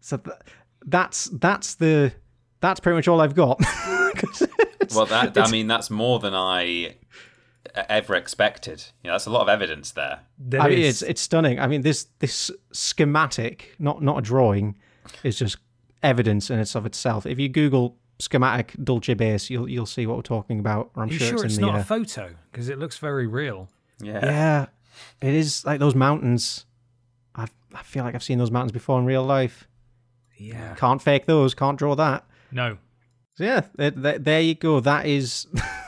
so th- that's that's the that's pretty much all I've got. Well, that I mean, that's more than I ever expected. You know, that's a lot of evidence there. There I mean, it's it's stunning. I mean, this this schematic, not not a drawing, is just evidence in its of itself. If you Google schematic Dulce base, you'll you'll see what we're talking about. Or I'm Are you sure, sure it's it's in the. not uh, a photo? Because it looks very real. Yeah. yeah, it is like those mountains. I I feel like I've seen those mountains before in real life. Yeah. Can't fake those. Can't draw that. No. So yeah, there, there, there you go. That is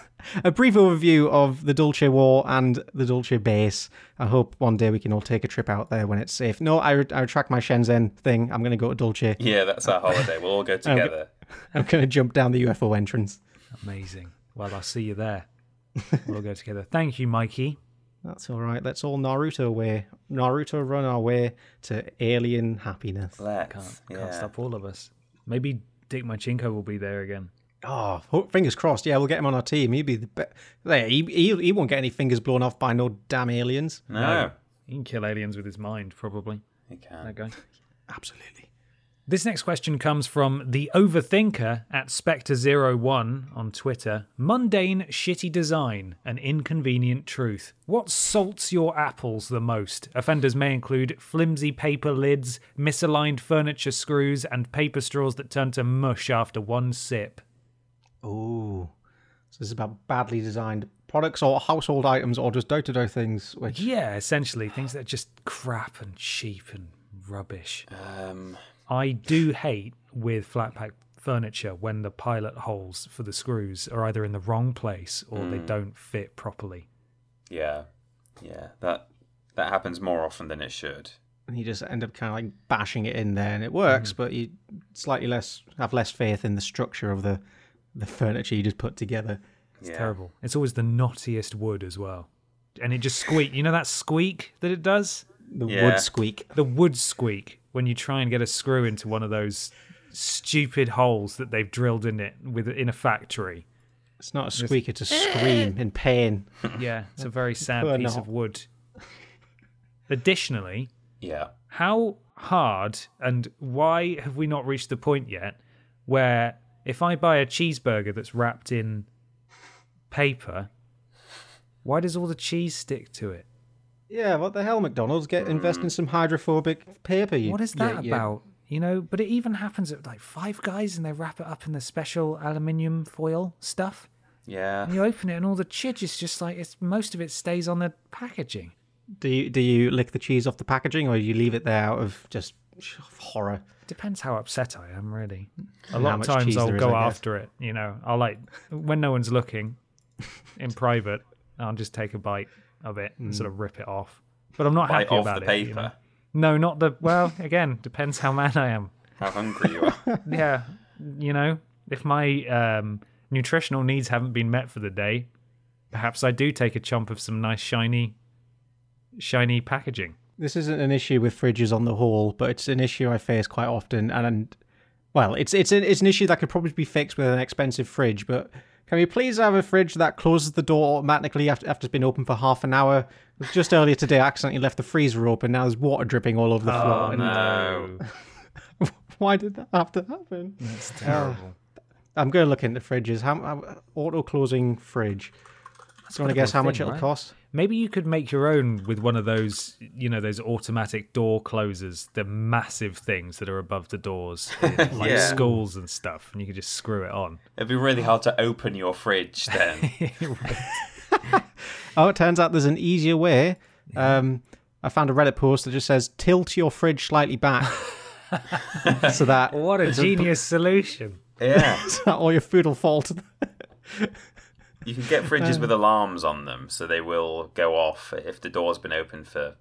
a brief overview of the Dulce War and the Dulce base. I hope one day we can all take a trip out there when it's safe. No, I, re- I retract my Shenzhen thing. I'm going to go to Dulce. Yeah, that's our holiday. We'll all go together. I'm going to jump down the UFO entrance. Amazing. Well, I'll see you there. We'll all go together. Thank you, Mikey. That's all right. Let's all Naruto way. Naruto run our way to alien happiness. Let's. Can't, yeah. can't stop all of us. Maybe Dick Marcinko will be there again. Oh, fingers crossed. Yeah, we'll get him on our team. He'd be the best. Yeah, he, he, he won't get any fingers blown off by no damn aliens. No, He can kill aliens with his mind, probably. He can't. That guy. Absolutely. This next question comes from the Overthinker at Spectre01 on Twitter. Mundane, shitty design, an inconvenient truth. What salts your apples the most? Offenders may include flimsy paper lids, misaligned furniture screws, and paper straws that turn to mush after one sip. Oh, so this is about badly designed products or household items or just day-to-day things. Which Yeah, essentially, things that are just crap and cheap and rubbish. Um, I do hate with flat pack furniture when the pilot holes for the screws are either in the wrong place or they don't fit properly. yeah, yeah. That that happens more often than it should. and you just end up kind of like bashing it in there, and it works, but you slightly less have less faith in the structure of the the furniture you just put together. It's Yeah. terrible. It's always the knottiest wood as well. And it just squeak. You know that squeak that it does? The Yeah. wood squeak. The wood squeak when you try and get a screw into one of those stupid holes that they've drilled in it with in a factory. It's not a squeak; it's a scream in pain. Yeah, it's a very sad Poor piece knot. of wood. Additionally, Yeah. how hard and why have we not reached the point yet where if I buy a cheeseburger that's wrapped in paper, why does all the cheese stick to it? Yeah, what the hell, McDonald's? Get invest in mm. some hydrophobic paper. You, What is that you- about? You know, but it even happens at like Five Guys and they wrap it up in the special aluminium foil stuff. Yeah. And you open it and all the chidge is just like it's most of it stays on the packaging. Do you do you lick the cheese off the packaging, or you leave it there out of just horror? Depends how upset I am, really. A lot of times I'll there is, go I after it. You know, I'll like when no one's looking in private. I'll just take a bite of it and sort of rip it off. But I'm not Bite happy off about the it. you know. paper. No, not the. Well, again, depends how mad I am. How hungry you are. Yeah, you know, if my um, nutritional needs haven't been met for the day, perhaps I do take a chomp of some nice shiny, shiny packaging. This isn't an issue with fridges on the whole, but it's an issue I face quite often, and, and well, it's it's an, it's an issue that could probably be fixed with an expensive fridge. But can we please have a fridge that closes the door automatically after, after it's been open for half an hour? Just earlier today, I accidentally left the freezer open. Now there's water dripping all over the floor. Oh, and no. Why did that have to happen? That's terrible. I'm going to look into fridges. How, how auto closing fridge? Do you want to guess how much thing, it'll right? cost? Maybe you could make your own with one of those, you know, those automatic door closers, the massive things that are above the doors, in, like Yeah. schools and stuff, and you could just screw it on. It'd be really hard to open your fridge then. Oh, it turns out there's an easier way. Um, I found a Reddit post that just says tilt your fridge slightly back so that What a genius solution! yeah. so that all your food will fall to the... You can get fridges with alarms on them, so they will go off if the door's been open for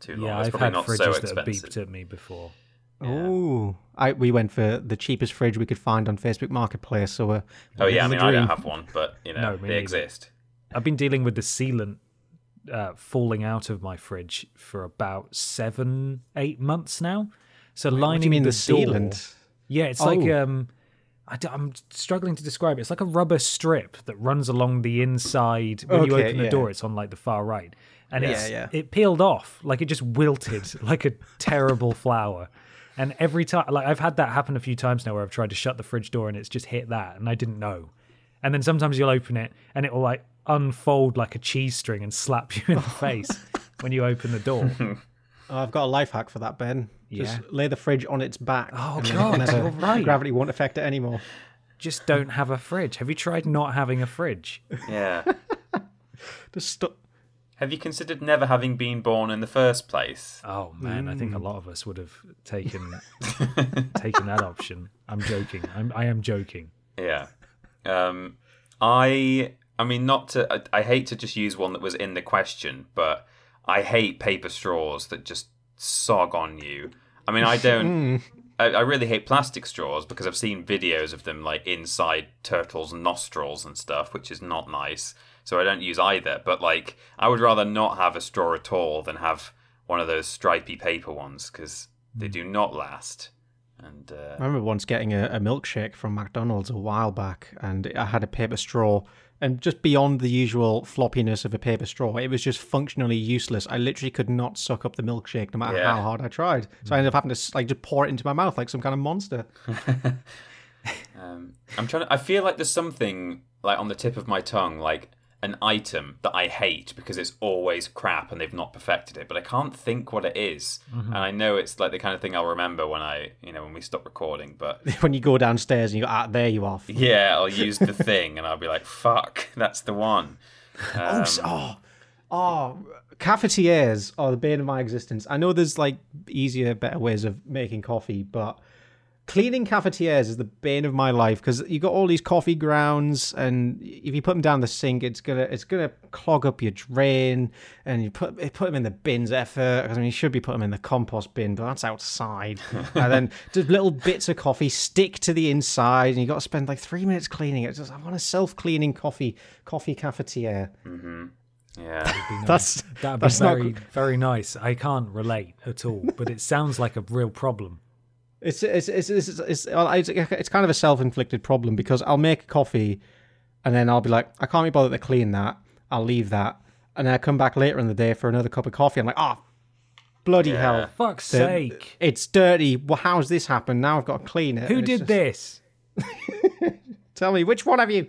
too long. Yeah, it's I've probably had not fridges so that have beeped at me before. Oh, I we went for the cheapest fridge we could find on Facebook Marketplace. So we're Oh yeah, I mean the I don't have one, but you know No, they neither. exist. I've been dealing with the sealant uh, falling out of my fridge for about seven, eight months now. So lining What do you mean the, door- sealant? Yeah, it's like Oh. um, I am struggling to describe it. It's like a rubber strip that runs along the inside. When you open the yeah. door, it's on like the far right, and Yeah, it's yeah. it peeled off like it just wilted like a terrible flower. And every time, like I've had that happen a few times now, where I've tried to shut the fridge door and it's just hit that, and I didn't know. And then sometimes you'll open it and it will like unfold like a cheese string and slap you in the face when you open the door. Oh, I've got a life hack for that, Ben. Just Yeah. lay the fridge on its back. Oh, God, it'll you're right. Gravity won't affect it anymore. Just don't have a fridge. Have you tried not having a fridge? Yeah. Just stu- Have you considered never having been born in the first place? Oh man, I think a lot of us would have taken taken that option. I'm joking. I'm, I am joking. Yeah. Um, I I mean, not to. I, I hate to just use one that was in the question, but I hate paper straws that just sog on you. I mean, I don't. I, I really hate plastic straws because I've seen videos of them like inside turtles' nostrils and stuff, which is not nice. So I don't use either. But like, I would rather not have a straw at all than have one of those stripy paper ones because they do not last. And I uh, remember once getting a, a milkshake from McDonald's a while back, and I had a paper straw. And just beyond the usual floppiness of a paper straw, it was just functionally useless. I literally could not suck up the milkshake no matter Yeah. how hard I tried. So I ended up having to like just pour it into my mouth like some kind of monster. Um, I'm trying to. I feel like there's something like on the tip of my tongue, like an item that I hate because it's always crap and they've not perfected it, but I can't think what it is. And I know it's like the kind of thing I'll remember when I, you know, when we stop recording. But when you go downstairs and you go, ah, there you are. yeah, I'll use the thing and I'll be like, "Fuck, that's the one." Oh, s- oh, oh, cafetières are the bane of my existence. I know there's like easier, better ways of making coffee, but cleaning cafetières is the bane of my life because you got all these coffee grounds, and if you put them down the sink, it's gonna it's gonna clog up your drain, and you put put them in the bins effort. I mean, you should be putting them in the compost bin, but that's outside. and then just little bits of coffee stick to the inside, and you got to spend like three minutes cleaning it. Just I want a self cleaning coffee coffee cafetiere. Mm-hmm. Yeah, That's That'd be that's very good. very nice. I can't relate at all, but it sounds like a real problem. It's it's it's it's, it's, it's it's kind of a self-inflicted problem because I'll make coffee, and then I'll be like, I can't be bothered to clean that. I'll leave that, and then I come back later in the day for another cup of coffee. I'm like, oh, bloody Yeah. hell! Fuck's The- sake! It's dirty. Well, how's this happened? Now I've got to clean it. Who did just- this? Tell me which one of you?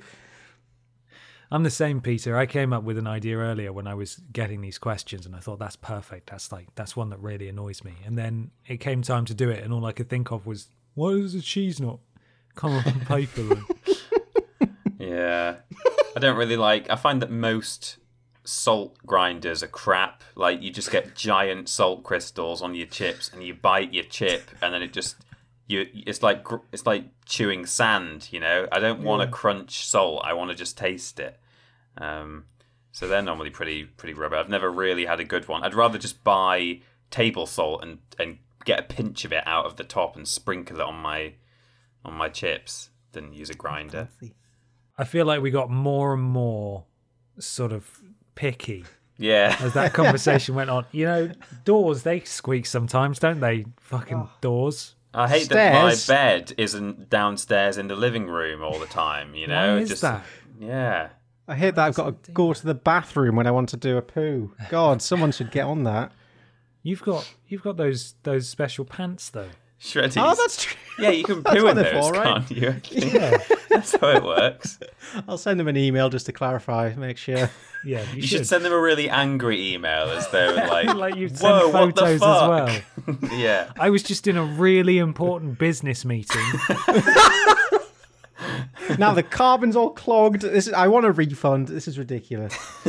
I'm the same, Peter. I came up with an idea earlier when I was getting these questions, and I thought that's perfect. That's like that's one that really annoys me. And then it came time to do it, and all I could think of was, why does the cheese not come off on paper? yeah. I don't really like. I find that most salt grinders are crap. Like you just get giant salt crystals on your chips, and you bite your chip, and then it just you. It's like it's like chewing sand. You know. I don't want to crunch salt. I want to just taste it. Um, so they're normally pretty pretty rubber. I've never really had a good one. I'd rather just buy table salt and and get a pinch of it out of the top and sprinkle it on my on my chips than use a grinder. I feel like we got more and more sort of picky Yeah. as that conversation went on. You know, doors they squeak sometimes, don't they? Fucking doors. I hate that my bed isn't downstairs in the living room all the time. You know, Why It is just that? yeah. I hate that I've got to go to the bathroom when I want to do a poo. God, someone should get on that. You've got you've got those those special pants though. Shreddies. Oh, that's true. yeah. You can poo in they're those, for, right? can't you? Yeah. That's how it works. I'll send them an email just to clarify, make sure. Yeah, you, You should send them a really angry email as though like, like you'd send whoa, what the photos as well. yeah. I was just in a really important business meeting. Now the carbon's all clogged. This is, I want a refund. This is ridiculous.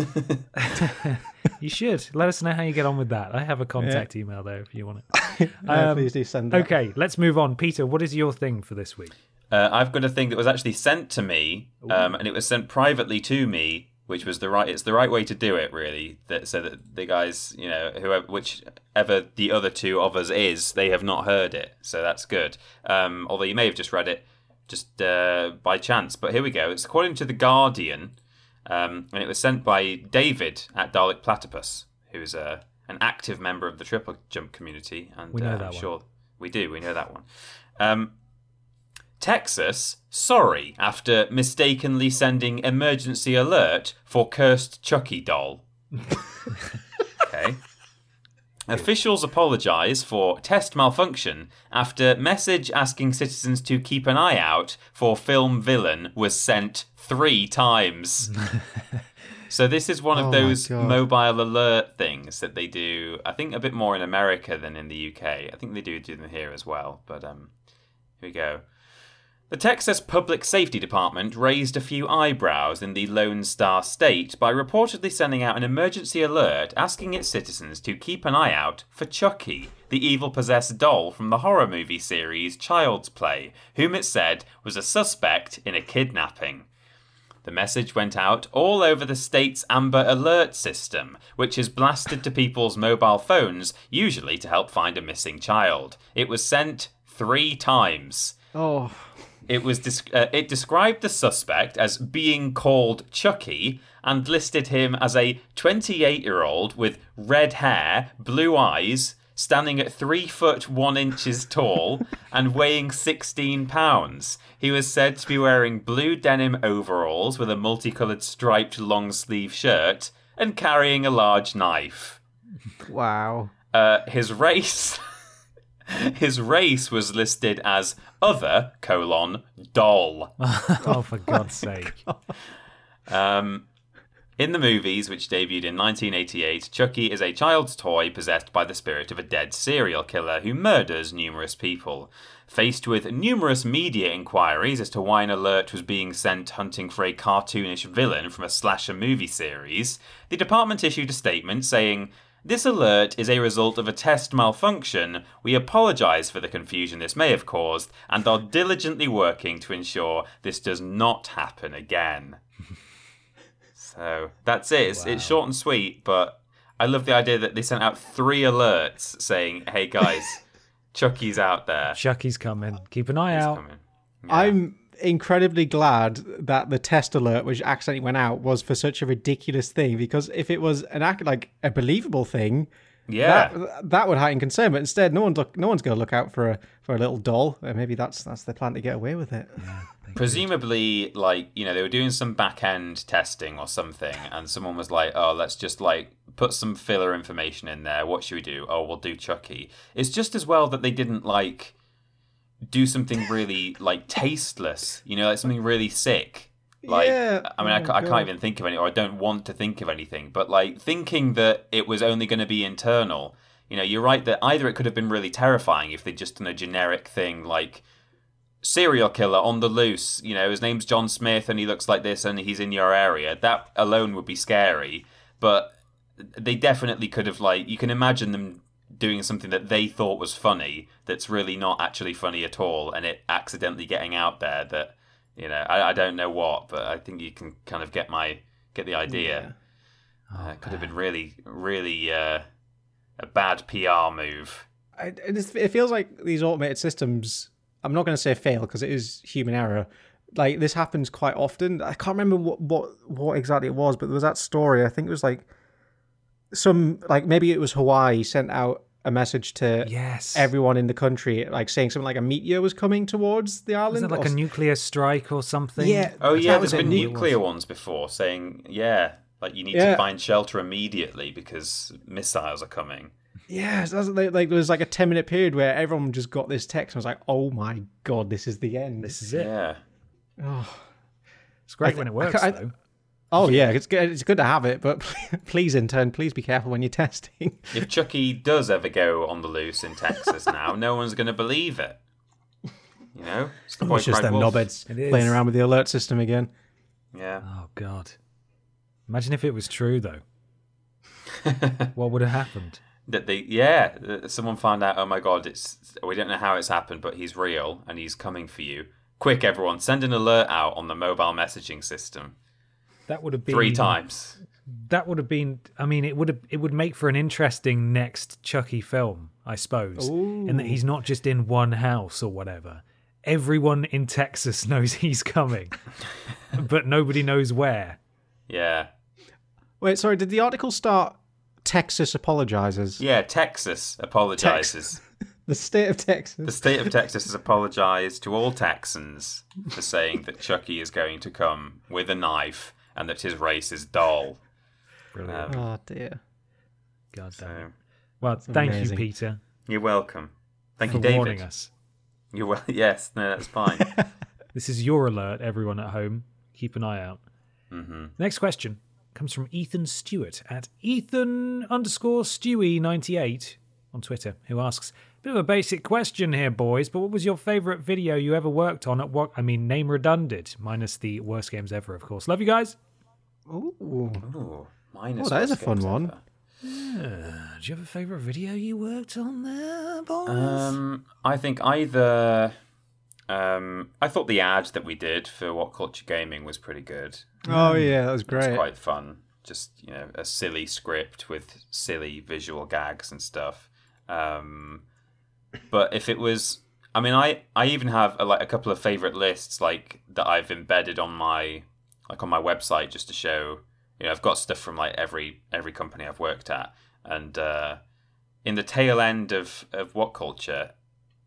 You should let us know how you get on with that. I have a contact email there if you want it. Um, please do send that. Okay, let's move on. Peter, what is your thing for this week? Uh, I've got a thing that was actually sent to me, um, and it was sent privately to me, which was the right. It's the right way to do it, really. That so that the guys, you know, whoever, whichever the other two of us is, they have not heard it, so that's good. Um, although you may have just read it just uh, by chance, but here we go. It's according to the Guardian, um, and it was sent by David at Dalek Platypus, who's uh, an active member of the triple jump community, and We know uh, that I'm one. sure we do. We know that one. Um, Texas, sorry after mistakenly sending emergency alert for cursed Chucky doll. okay. Officials apologise for test malfunction after message asking citizens to keep an eye out for film villain was sent three times. So this is one of my those mobile alert things that they do. I think a bit more in America than in the UK. I think they do do them here as well. But um, here we go. The Texas Public Safety Department raised a few eyebrows in the Lone Star State by reportedly sending out an emergency alert asking its citizens to keep an eye out for Chucky, the evil possessed doll from the horror movie series Child's Play, whom it said was a suspect in a kidnapping. The message went out all over the state's Amber Alert system, which is blasted to people's mobile phones, usually to help find a missing child. It was sent three times. Oh, It was desc- uh, it described the suspect as being called Chucky and listed him as a 28-year-old with red hair, blue eyes, standing at three foot one inches tall and weighing 16 pounds. He was said to be wearing blue denim overalls with a multicolored striped long sleeve shirt and carrying a large knife. wow. Uh, his race. His race was listed as other colon doll. oh, for God's sake. Um, in the movies, which debuted in 1988, Chucky is a child's toy possessed by the spirit of a dead serial killer who murders numerous people. Faced with numerous media inquiries as to why an alert was being sent hunting for a cartoonish villain from a slasher movie series, the department issued a statement saying, this alert is a result of a test malfunction. We apologise for the confusion this may have caused and are diligently working to ensure this does not happen again. So that's it. It's, it's short and sweet, but I love the idea that they sent out three alerts saying, "Hey guys, Chucky's out there. Chucky's coming. Keep an eye He's out. coming." I'm incredibly glad that the test alert, which accidentally went out, was for such a ridiculous thing. Because if it was an act like a believable thing, Yeah, that that would heighten concern. But instead, no one's look, no one's going to look out for a for a little doll. Uh, maybe that's that's the plan to get away with it. presumably, like you know, they were doing some back end testing or something, and someone was like, "Oh, let's just like put some filler information in there. What should we do? Oh, we'll do Chucky." It's just as well that they didn't like do something really like tasteless. You know, like something really sick. Like, Yeah. I mean, I, Oh ca- I can't even think of any, or I don't want to think of anything. But like thinking that it was only going to be internal. You know, you're right that either it could have been really terrifying if they'd just done a generic thing like serial killer on the loose. You know, his name's John Smith and he looks like this and he's in your area. That alone would be scary. But they definitely could have like you can imagine them doing something that they thought was funny that's really not actually funny at all and it accidentally getting out there that you know I, I don't know what but i think you can kind of get my get the idea uh, it could have been really really uh, a bad pr move I, it, it feels like these automated systems. I'm not going to say fail because it is human error. Like this happens quite often. I can't remember what, what what exactly it was, but there was that story. I think it was like some like maybe it was Hawaii sent out a message to Yes. everyone in the country, like saying something like a meteor was coming towards the Was island. it like or a s- nuclear strike or something? Yeah. oh yeah there's been It nuclear ones before saying yeah like you need Yeah. to find shelter immediately because missiles are coming Yeah, so like, like there was like a ten minute period where everyone just got this text and was like, "Oh my god, this is the end." This is it. yeah It's great I when it works, I- I- though. Oh yeah, it's good. It's good to have it, but please, in turn, please be careful when you're testing. if chucky does ever go on the loose in texas now no one's going to believe it you know it's the boy it's just them wolf. knobheads playing around with the alert system again. yeah Oh, God. Imagine if it was true, though. what would have happened? that they yeah uh, someone found out oh my god it's we don't know how it's happened but he's real and he's coming for you quick everyone send an alert out on the mobile messaging system That would have been three times That would have been. I mean, it would have. It would make for an interesting next Chucky film, I suppose. In that he's not just in one house or whatever. Everyone in Texas knows he's coming, but nobody knows where. yeah Wait, sorry, did the article start? Texas apologizes. yeah texas apologizes The state of Texas. the state of texas has apologized to all texans for saying that chucky is going to come with a knife and that his race is dull Brilliant. Um, Oh dear. God damn. so Well, thank you. Peter, you're welcome thank for you david warning us. you're well yes no that's fine This is your alert, everyone at home. Keep an eye out. hmm Next question comes from Ethan Stewart at Ethan underscore Stewie98 on Twitter, who asks, Bit of a basic question here, boys, but what was your favourite video you ever worked on at what? I mean, name redundant, minus the worst games ever, of course. Love you guys. Ooh. Ooh, mine is Oh, that is a fun one. ever. Uh, do you have a favourite video you worked on there, boys? Um, I think either. Um, I thought the ad that we did for What Culture Gaming was pretty good. Oh yeah, that was It was great. quite fun. Just you know, a silly script with silly visual gags and stuff. Um, but if it was, I mean, I I even have a, like a couple of favorite lists like that I've embedded on my like on my website just to show. You know, I've got stuff from like every every company I've worked at, and uh, in the tail end of of What Culture,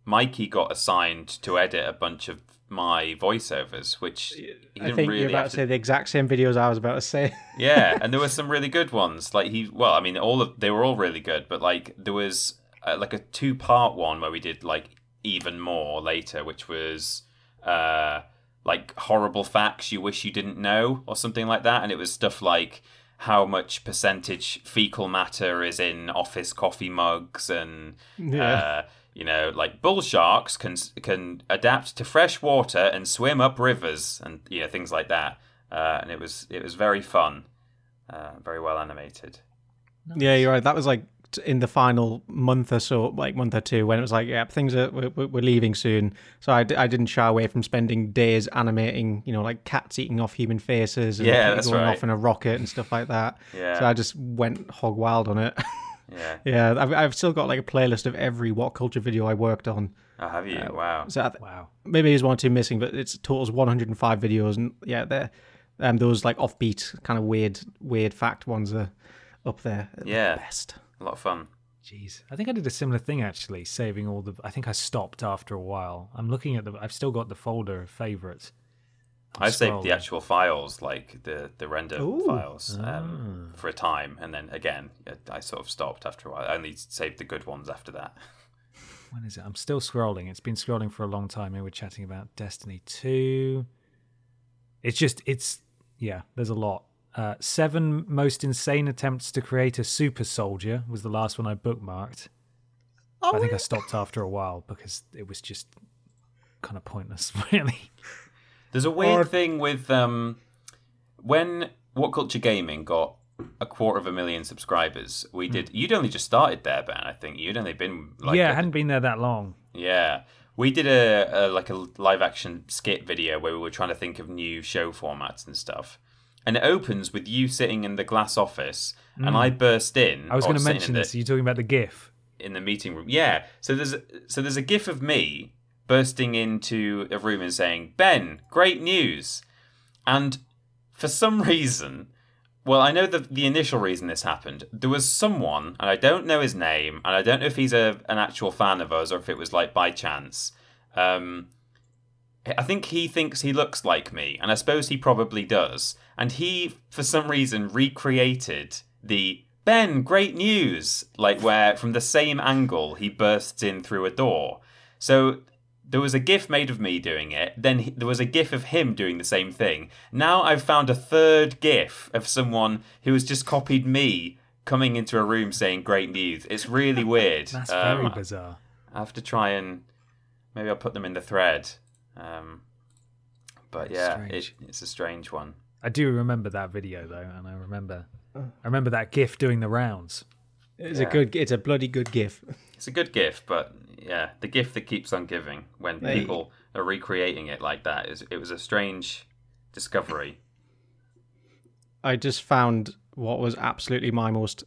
Mikey got assigned to edit a bunch of my voiceovers, which he I didn't think really you're about have to say the exact same videos I was about to say. yeah, and there were some really good ones. Like he, well, I mean, all of they were all really good, but like there was uh, like a two part one where we did like even more later, which was uh like horrible facts you wish you didn't know or something like that, and it was stuff like how much percentage fecal matter is in office coffee mugs and uh, you know like bull sharks can can adapt to fresh water and swim up rivers and you know things like that. Uh, and it was it was very fun uh, very well animated. Yeah, you're right. That was like t- in the final month or so, like month or two, when it was like, yeah, things are we're, we're we're leaving soon. So I, d- I didn't shy away from spending days animating, you know, like cats eating off human faces and Yeah, going right. off in a rocket and stuff like that. Yeah. So I just went hog wild on it. yeah yeah, I've, I've still got like a playlist of every what culture video I worked on. oh, have you wow So I th- wow. maybe there's one or two missing, but it's totals 105 videos, and yeah, they're um, those like offbeat kind of weird weird fact ones are up there. They're the Yeah. best. A lot of fun Jeez, I think I did a similar thing actually, saving all the. I think I stopped after a while. I'm looking at the. I've still got the folder of favorites. I saved the actual files, like the the render Ooh. files, um, for a time, and then again, I sort of stopped after a while. I only saved the good ones after that. When is it? I'm still scrolling. It's been scrolling for a long time. Here we're chatting about Destiny 2. It's just, it's, yeah, there's a lot. Uh, seven most insane attempts to create a super soldier was the last one I bookmarked. I think I stopped after a while because it was just kind of pointless, really. There's a weird thing with um, when What Culture Gaming got a quarter of a million subscribers. We did. You'd only just started there, Ben. I think you'd only been like yeah, at I hadn't been there that long. Yeah. We did a, a like a live action skit video where we were trying to think of new show formats and stuff. And it opens with you sitting in the glass office and I burst in. Mm. I was going to mention the, this. Are you talking about the GIF? in the meeting room. Yeah. So there's a, so there's a gif of me bursting into a room and saying, "Ben, great news." And for some reason, well, I know the the initial reason this happened. There was someone, and I don't know his name, and I don't know if he's a an actual fan of us or if it was like by chance. Um, I think he thinks he looks like me, and I suppose he probably does. And he, for some reason, recreated the Ben, great news! Like where from the same angle he bursts in through a door. So there was a gif made of me doing it. Then he, there was a gif of him doing the same thing. Now I've found a third gif of someone who has just copied me coming into a room saying great news. It's really weird. That's Um, very bizarre. I have to try and maybe I'll put them in the thread. Um, but yeah, it, it's a strange one. I do remember that video though, and I remember, I remember that GIF doing the rounds. It's Yeah. a good. It's a bloody good gif. It's a good GIF, but yeah, the gift that keeps on giving when Hey. people are recreating it like that is it was a strange discovery. I just found what was absolutely my most,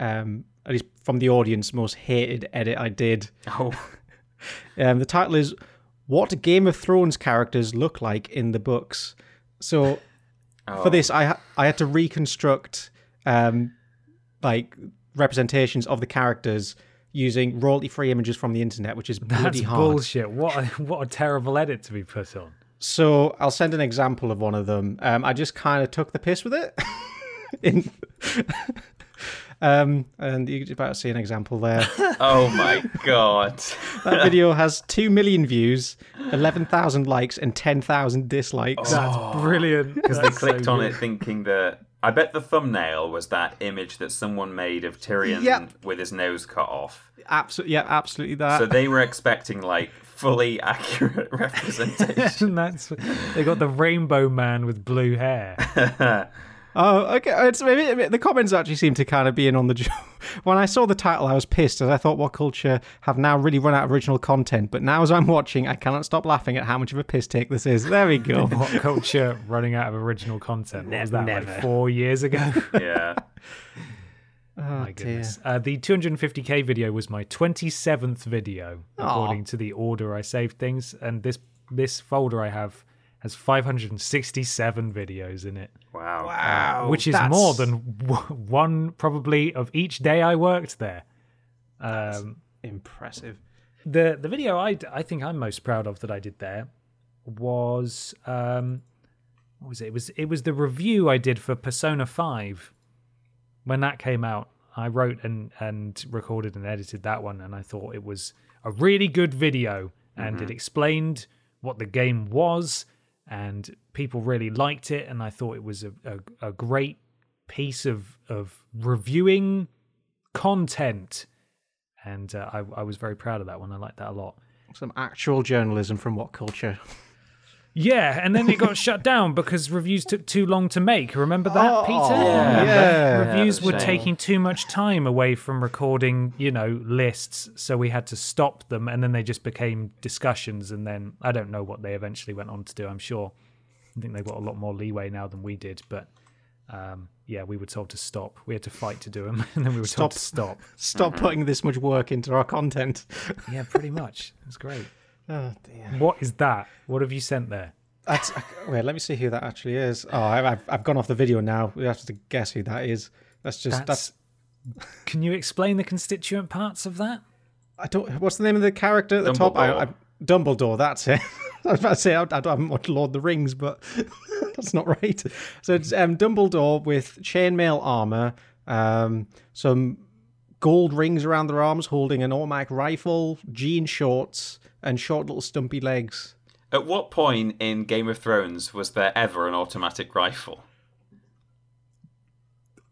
um, at least from the audience, most hated edit I did. Oh, Um, the title is "What Game of Thrones characters look like in the books." So oh. for this, I ha- I had to reconstruct um, like representations of the characters using royalty-free images from the internet, which is That's bloody hard. bullshit. What a, what a terrible edit to be put on. So I'll send an example of one of them. Um, I just kind of took the piss with it. In, um, and you're about to see an example there. oh my god! That video has two million views, eleven thousand likes, and ten thousand dislikes. That's brilliant. Because they clicked on it thinking that I bet the thumbnail was that image that someone made of Tyrion Yep. with his nose cut off. Absolutely, yeah, absolutely that. So they were expecting like fully accurate representation. And that's they got the rainbow man with blue hair. Oh, okay. It's maybe the comments actually seem to kind of be in on the joke. When I saw the title, I was pissed as I thought What Culture have now really run out of original content. But now, as I'm watching, I cannot stop laughing at how much of a piss take this is. There we go. what culture running out of original content? What was that never. like four years ago? yeah. oh, my goodness. Uh, the 250k video was my 27th video, according to the order I saved things, and this this folder I have has 567 videos in it, Wow. Wow. which is that's- more than w- one probably of each day I worked there. Um, impressive. the the video I I think I'm most proud of that I did there was um what was it? It was it was the review I did for Persona 5 when that came out. I wrote and and recorded and edited that one and I thought it was a really good video and it explained what the game was and people really liked it and I thought it was a, a, a great piece of of reviewing content and uh, I, I was very proud of that one. I liked that a lot. Some actual journalism from What Culture. Yeah, and then it got shut down because reviews took too long to make. Remember that, Peter? yeah. Yeah. Reviews Yeah, were shame. taking too much time away from recording, you know, lists, so we had to stop them, and then they just became discussions. And then I don't know what they eventually went on to do. I'm sure. I think they've got a lot more leeway now than we did, but um, yeah, we were told to stop. We had to fight to do them, and then we were told to stop. Stop putting this much work into our content. Yeah, pretty much. It's great. Oh dear. What is that? What have you sent there? That's wait. Let me see who that actually is. Oh, I- I've I've gone off the video now. We have to guess who that is. That's just That's. that's. Can you explain the constituent parts of that? I don't. What's the name of the character at the top? I, I, Dumbledore. That's it. I was about to say I, I don't have much Lord of the Rings, but that's not right. So it's um, Dumbledore with chainmail armor, um, some gold rings around their arms, holding an automatic rifle, jean shorts, and short little stumpy legs. At what point in Game of Thrones was there ever an automatic rifle?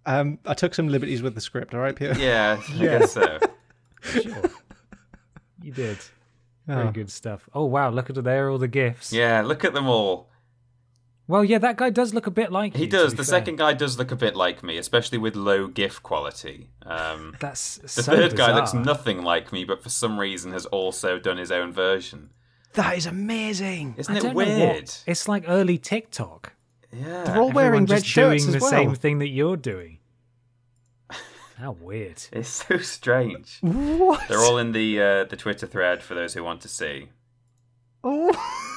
Um, I took some liberties with the script. All right, Peter. Yeah, I guess so. Sure. you did. Very Oh. good stuff. Oh wow, look at there are all the gifts. Yeah, look at them all. Well, yeah, that guy does look a bit like He you, to does. The fair. second guy does look a bit like me, especially with low GIF quality. Um, That's the so third guy looks nothing like me, but for some reason has also done his own version. That is amazing. Isn't I it weird? what- It's like early TikTok. Yeah. They're all wearing red just doing as the well. same thing that you're doing. How weird. It's so strange. What? They're all in the uh, the Twitter thread for those who want to see. Oh.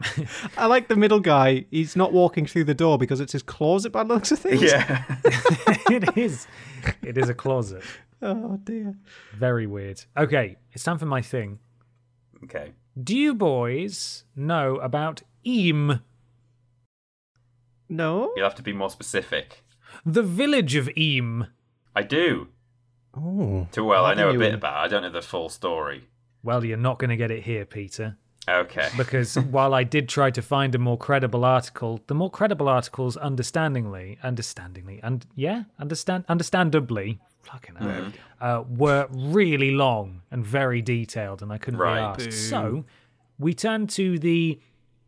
I like the middle guy. He's not walking through the door because it's his closet by the looks of things. Yeah. it is. It is a closet. Oh dear. Very weird. Okay, it's time for my thing. okay. Do you boys know about Eyam, No. You'll have to be more specific. the village of Eyam? I do. Oh. Too well. I know a bit in. about. it. I don't know the full story. Well, you're not going to get it here, Peter. Okay. because while I did try to find a more credible article, the more credible articles, understandingly, understandingly, and yeah, understand, understandably, fucking hell, uh, were really long and very detailed, and I couldn't Right. be asked. So we turn to the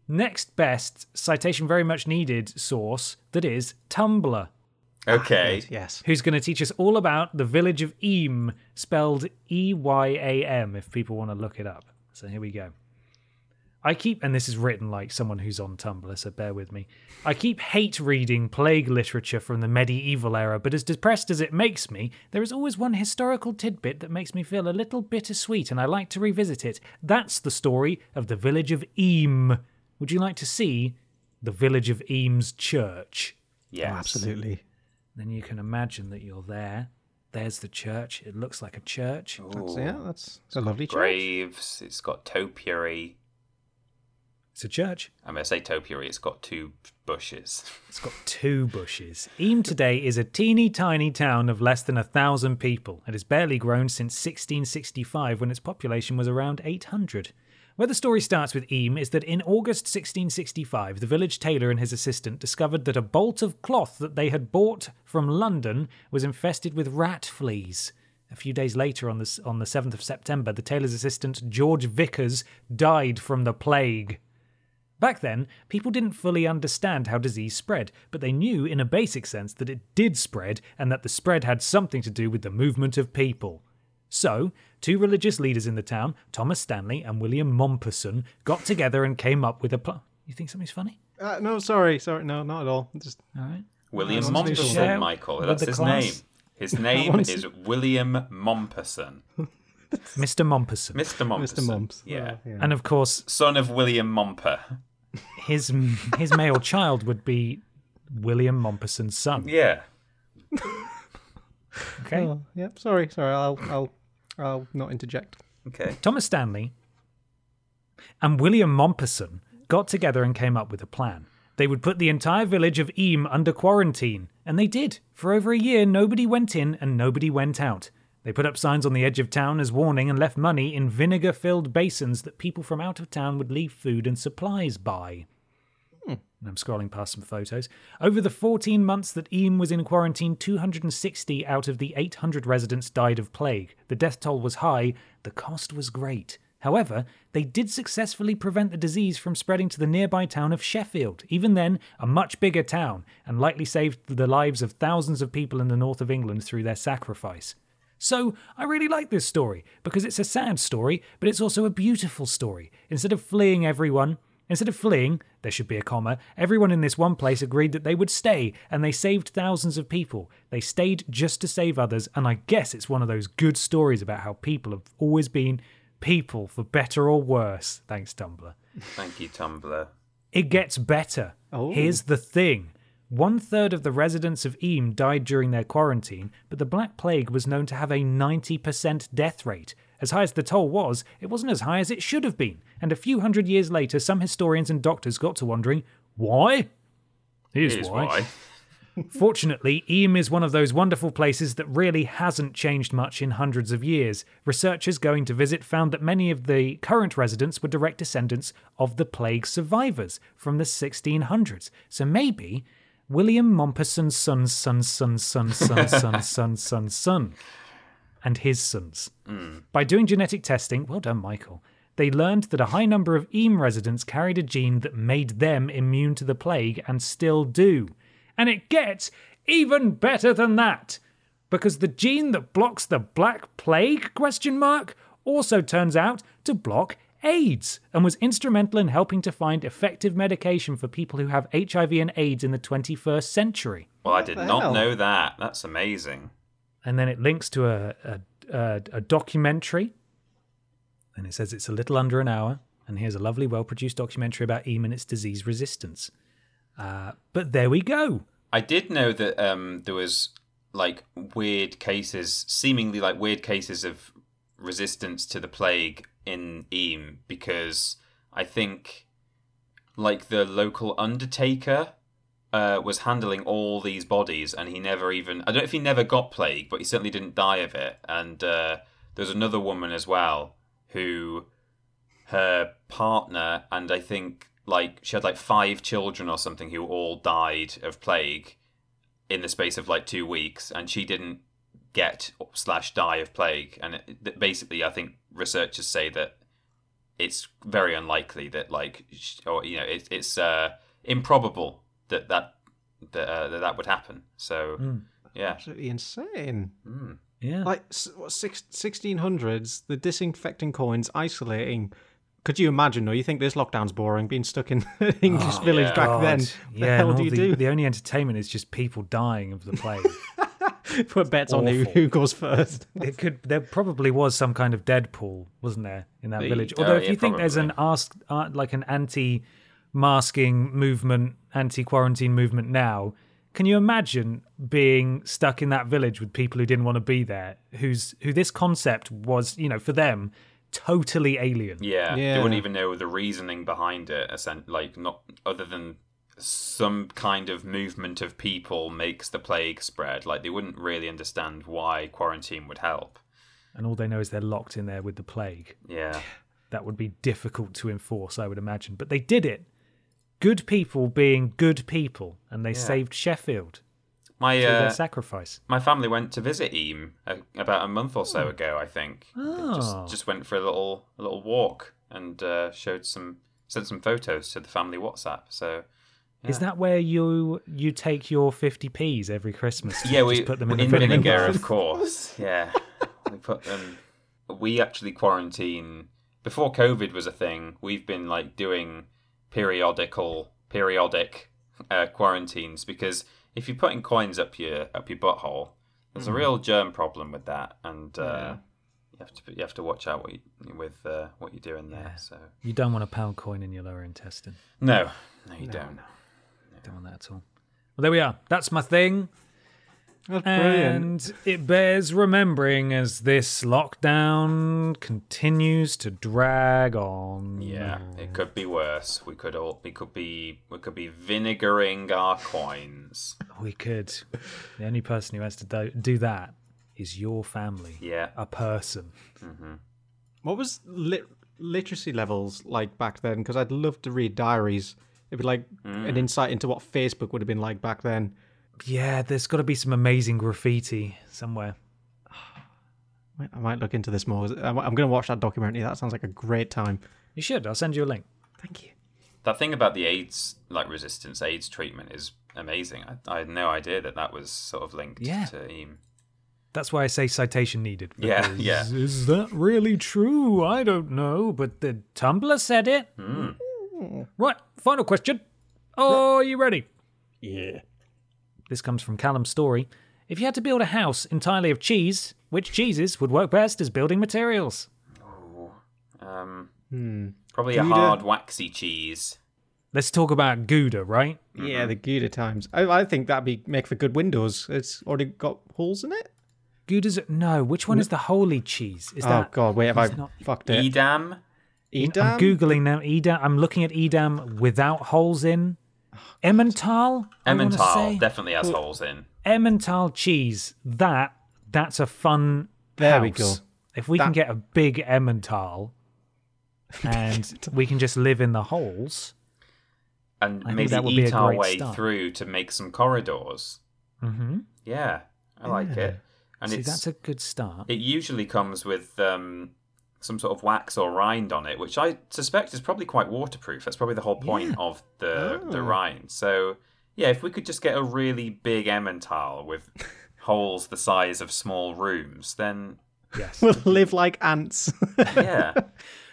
next best citation, very much needed source that is Tumblr. Okay. Yes. Who's going to teach us all about the village of Eyam, spelled E Y A M, if people want to look it up. So here we go. I keep, and this is written like someone who's on Tumblr, so bear with me. I keep hate reading plague literature from the medieval era, but as depressed as it makes me, there is always one historical tidbit that makes me feel a little bittersweet, and I like to revisit it. That's the story of the village of Eyam. Would you like to see the village of Eyam's church? Yes. Oh, absolutely. Then you can imagine that you're there. There's the church. It looks like a church. That's, yeah, that's it's a lovely church. Graves. It's got topiary. It's a church. I'm going to say topiary. It's got two bushes. It's got two bushes. Eyam today is a teeny tiny town of less than a thousand people. It has barely grown since 1665 when its population was around 800. Where the story starts with Eyam is that in August 1665, the village tailor and his assistant discovered that a bolt of cloth that they had bought from London was infested with rat fleas. A few days later, on the, on the 7th of September, the tailor's assistant, George Vickers, died from the plague. Back then, people didn't fully understand how disease spread, but they knew in a basic sense that it did spread and that the spread had something to do with the movement of people. So, two religious leaders in the town, Thomas Stanley and William Mompesson, got together and came up with a plan. You think something's funny? Uh, no, sorry, sorry, no, not at all. Just All right. William I Mompesson, Michael. That's his class. name. His name is William Mompesson. Mr. Mompesson. Mr. Mompesson. Mr. Mumps. Yeah. Yeah. And of course, Son of William Momper. His his male child would be William Mompesson's son. Yeah. Okay. Oh, yeah, sorry, sorry. I'll, I'll, I'll not interject. Okay. Thomas Stanley and William Mompesson got together and came up with a plan. They would put the entire village of Eyam under quarantine, and they did. For over a year, nobody went in and nobody went out. They put up signs on the edge of town as warning and left money in vinegar filled basins that people from out of town would leave food and supplies by. And I'm scrolling past some photos. Over the 14 months that Eyam was in quarantine, 260 out of the 800 residents died of plague. The death toll was high, the cost was great. However, they did successfully prevent the disease from spreading to the nearby town of Sheffield, even then a much bigger town, and likely saved the lives of thousands of people in the north of England through their sacrifice. So, I really like this story because it's a sad story, but it's also a beautiful story. Instead of fleeing everyone, instead of fleeing, there should be a comma, everyone in this one place agreed that they would stay, and they saved thousands of people. They stayed just to save others, and I guess it's one of those good stories about how people have always been people for better or worse. Thanks, Tumblr. Thank you, Tumblr. It gets better. Oh. Here's the thing. One third of the residents of Eyam died during their quarantine, but the Black Plague was known to have a 90% death rate. As high as the toll was, it wasn't as high as it should have been, and a few hundred years later, some historians and doctors got to wondering why? Here's, Here's why. why. Fortunately, Eyam is one of those wonderful places that really hasn't changed much in hundreds of years. Researchers going to visit found that many of the current residents were direct descendants of the plague survivors from the 1600s. So maybe William Mompesson's son's son's son's son's son's son's son's son's son and his sons. Mm. By doing genetic testing, well done, Michael, they learned that a high number of Eyam residents carried a gene that made them immune to the plague and still do. And it gets even better than that. Because the gene that blocks the black plague question mark also turns out to block AIDS and was instrumental in helping to find effective medication for people who have HIV and AIDS in the 21st century. Well, I did not hell? know that. That's amazing. and then it links to a, a, a, a documentary. And it says it's a little under an hour. And here's a lovely, well produced documentary about Eyam and its disease resistance. Uh, but there we go. I did know that um, there was like weird cases, seemingly like weird cases of resistance to the plague in Eyam because I think like the local undertaker uh, was handling all these bodies and he never even I don't know if he never got plague, but he certainly didn't die of it. And uh, there's another woman as well who her partner and I think like she had like five children or something who all died of plague in the space of like two weeks, and she didn't get slash die of plague. And it, basically, I think researchers say that it's very unlikely that like or you know it, it's uh, improbable that that that, uh, that that would happen. So yeah, Absolutely insane. Yeah. Like s- what, six, 1600s, the disinfecting coins isolating. Could you imagine? Or you think this lockdown's boring? Being stuck in an English Oh, village yeah. back then. God. the yeah, hell do you the, do? the only entertainment is just people dying of the plague. Put bets on who, who goes first. it could there probably was some kind of Deadpool, wasn't there, in that The- village? Although if yeah, you think there's an ask uh, like an anti-masking movement, anti-quarantine movement now, can you imagine being stuck in that village with people who didn't want to be there, Who's who this concept was, you know, for them totally alien? yeah, Yeah. they wouldn't even know the reasoning behind it. essen- Like not other than some kind of movement of people makes the plague spread. Like they wouldn't really understand why quarantine would help. And all they know is they're locked in there with the plague. Yeah. that would be difficult to enforce, I would imagine. But they did it. Good people being good people, and they saved Sheffield My uh, their sacrifice. my family went to visit Eyam about a month or so Hmm. ago, I think. Oh. Just just went for a little a little walk and uh, showed some sent some photos to the family WhatsApp. So Is that where you you take your 50p's every Christmas? yeah, we just put them in, in the bin? vinegar, of course. Yeah, we put them. We actually quarantine before COVID was a thing. We've been like doing periodical periodic uh, quarantines because if you're putting coins up your up your butthole, there's Hmm. a real germ problem with that, and uh, you have to you have to watch out what you, with uh, what you're doing there. So You don't want a pound coin in your lower intestine. no, no, you don't. Don't want that at all. Well, there we are. That's my thing. That's brilliant. And it bears remembering as this lockdown continues to drag on. Yeah, it could be worse. We could all we could be we could be vinegaring our coins. We could. The only person who has to do, do that is your family. Yeah. A person. Mm-hmm. What was lit- literacy levels like back then? Because I'd love to read diaries. It'd be like an hmm. insight into what Facebook would have been like back then. Yeah, there's got to be some amazing graffiti somewhere. I might look into this more. I'm, I'm going to watch that documentary. That sounds like a great time. You should. I'll send you a link. Thank you. That thing about the AIDS like resistance AIDS treatment is amazing. I, I had no idea that that was sort of linked Yeah. to Eyam. That's why I say citation needed. Yeah, yeah. Is that really true? I don't know, but the Tumblr said it. Hmm. Right, final question. Are you ready? Yeah. This comes from Callum's Story. If you had to build a house entirely of cheese, which cheeses would work best as building materials? Um, Hmm. probably a hard waxy cheese. Let's talk about Gouda, right? Yeah, the Gouda times. I, I think that'd be make for good windows. It's already got holes in it. Gouda's no. Which one is the holy cheese? Is oh that? God, wait, have I not- fucked it? Edam. Edam? I'm googling now. Edam. I'm looking at Edam without holes in. Emmental. Emmental definitely has holes in. Emmental cheese. That that's a fun. There we go. If we can get a big Emmental, and we can just live in the holes. And think maybe that would be eat a our great way start. through to make some corridors. Mm-hmm. Yeah, I like it. And See, it's that's a good start. it usually comes with um, some sort of wax or rind on it, which I suspect is probably quite waterproof. That's probably the whole point of the the Oh. rind. So yeah, if we could just get a really big Emmental with holes the size of small rooms, then yes. We'll live like ants. yeah,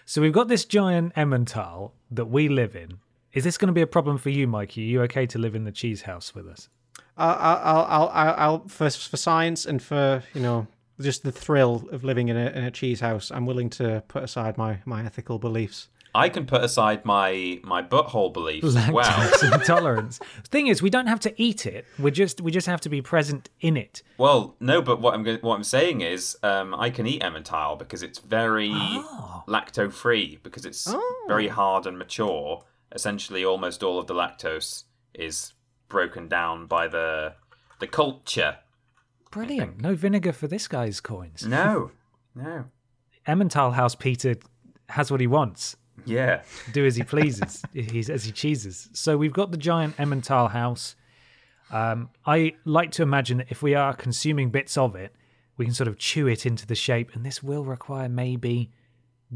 So we've got this giant Emmental that we live in. Is this going to be a problem for you, Mikey? Are you okay to live in the cheese house with us? I'll, I'll, I'll, I'll, I'll for for science and for you know just the thrill of living in a in a cheese house, I'm willing to put aside my my ethical beliefs. I can put aside my my butthole beliefs as well. Intolerance. thing is, we don't have to eat it. We just we just have to be present in it. Well, no, but what I'm what I'm saying is, um, I can eat Emmental because it's very lacto free because it's Oh. very hard and mature. Essentially, almost all of the lactose is broken down by the the culture. Brilliant. No vinegar for this guy's coins. No, no, Emmental House Peter has what he wants. yeah, do as he pleases he's as he cheeses so we've got the giant emmental house um, i like to imagine that if we are consuming bits of it we can sort of chew it into the shape and this will require maybe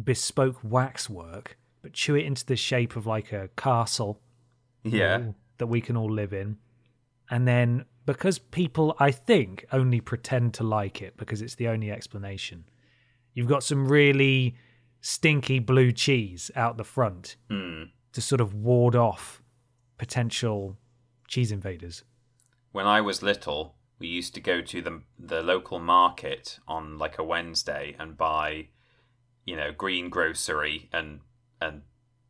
bespoke waxwork but chew it into the shape of like a castle yeah. that we can all live in and then because people i think only pretend to like it because it's the only explanation you've got some really stinky blue cheese out the front Hmm. to sort of ward off potential cheese invaders When I was little, we used to go to the the local market on like a Wednesday and buy, you know, green grocery and and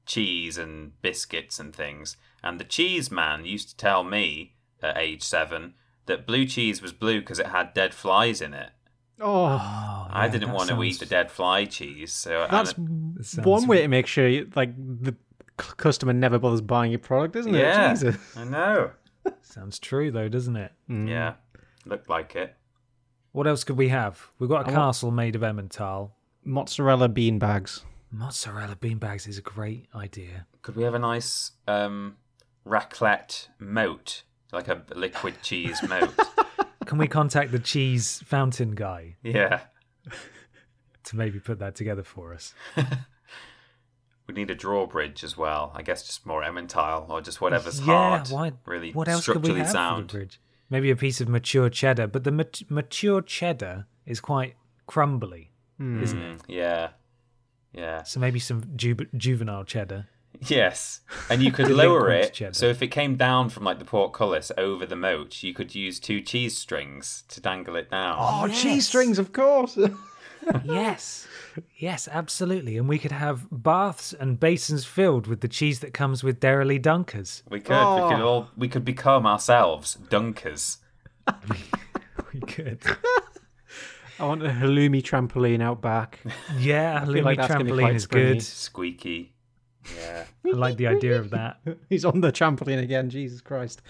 cheese and biscuits and things. And the cheese man used to tell me at age seven that blue cheese was blue because it had dead flies in it. Oh, I didn't want to eat the dead fly cheese, so that's and- sounds- one way to make sure you, like the customer never bothers buying your product, isn't it? yeah, Jesus. I know. sounds true though doesn't it Yeah, looked like it. what else could we have we've got a I want- castle made of emmental Mozzarella bean bags. Mozzarella bean bags is a great idea. Could we have a nice um, raclette moat, like a liquid cheese moat? Can we contact the cheese fountain guy yeah. to maybe put that together for us? We need a drawbridge as well. I guess just more Emmental or just whatever's yeah, hard. why? Really what else could we structurally have sound. for the bridge? Maybe a piece of mature cheddar, but the mat- mature cheddar is quite crumbly, isn't it? Mm, yeah. Yeah. So maybe some ju- juvenile cheddar. Yes. And you could lower it. cheddar. So if it came down from like the portcullis over the moat, you could use two cheese strings to dangle it down. Oh, oh Yes. cheese strings, of course. yes, yes, absolutely. And we could have baths and basins filled with the cheese that comes with Dairy Dunkers. We could. We could Oh. all. We could become ourselves dunkers. We could. I want a halloumi trampoline out back. Yeah, feel halloumi like that's gonna be trampoline quite is good. Squeaky. Yeah. I like the idea of that. He's on the trampoline again. Jesus Christ.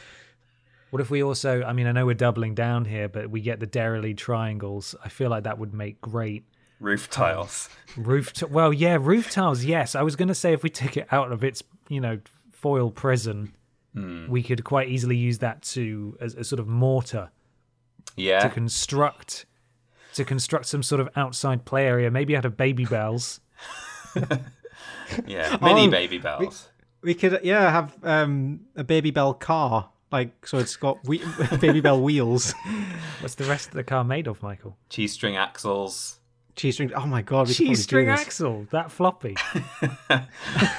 What if we also? I mean, I know we're doubling down here, but we get the Dairy triangles. I feel like that would make great Roof tiles. Uh, roof. T- well, yeah, roof tiles. Yes, I was going to say if we took it out of its, you know, foil prison, hmm. we could quite easily use that to as a sort of mortar Yeah. to construct to construct some sort of outside play area, maybe out of Babybels. Yeah. Mini Oh, Babybels. We could, yeah, have um, a Babybel car. Like, so it's got we- Babybel wheels, What's the rest of the car made of, Michael? Cheese string axles. cheese string. Oh my god, we could Cheese string do this. axle, that floppy.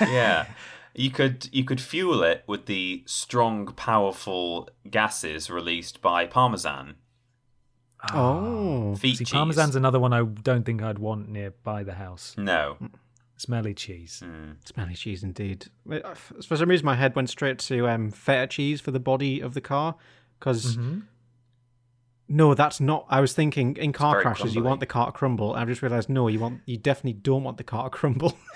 yeah. You could you could fuel it with the strong, powerful gases released by parmesan. Oh, Feet See, cheese. Parmesan's another one I don't think I'd want nearby the house. No. Smelly cheese. smelly cheese indeed. For some reason, my head went straight to um, feta cheese for the body of the car because. Mm-hmm. No, that's not. I was thinking in car very crashes, you want the car to crumble. I've just realised no, you want you definitely don't want the car to crumble.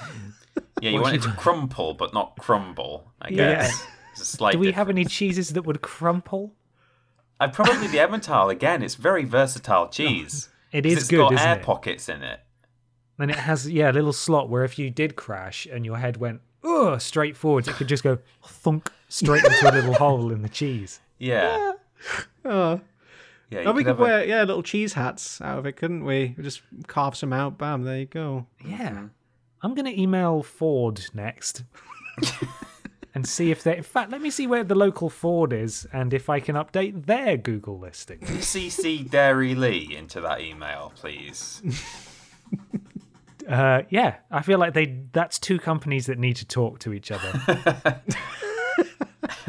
Yeah, you want it to crumple, but not crumble. I guess. It's a slight Do we have any cheeses that would crumple? I'd probably the Emmental again. It's very versatile cheese. It 'Cause is it's good, got isn't air it? pockets in it. And it has, yeah, a little slot where if you did crash and your head went, ugh, straight forwards, it could just go thunk straight into a little hole in the cheese. Yeah. oh. Yeah. you Oh, we could could have a- wear yeah little cheese hats out of it, couldn't we? We just carve some out. Bam, there you go. Yeah. I'm going to email Ford next and see if they, in fact, let me see where the local Ford is and if I can update their Google listing. CC Dairylea into that email, please. Uh, yeah, I feel like they that's two companies that need to talk to each other.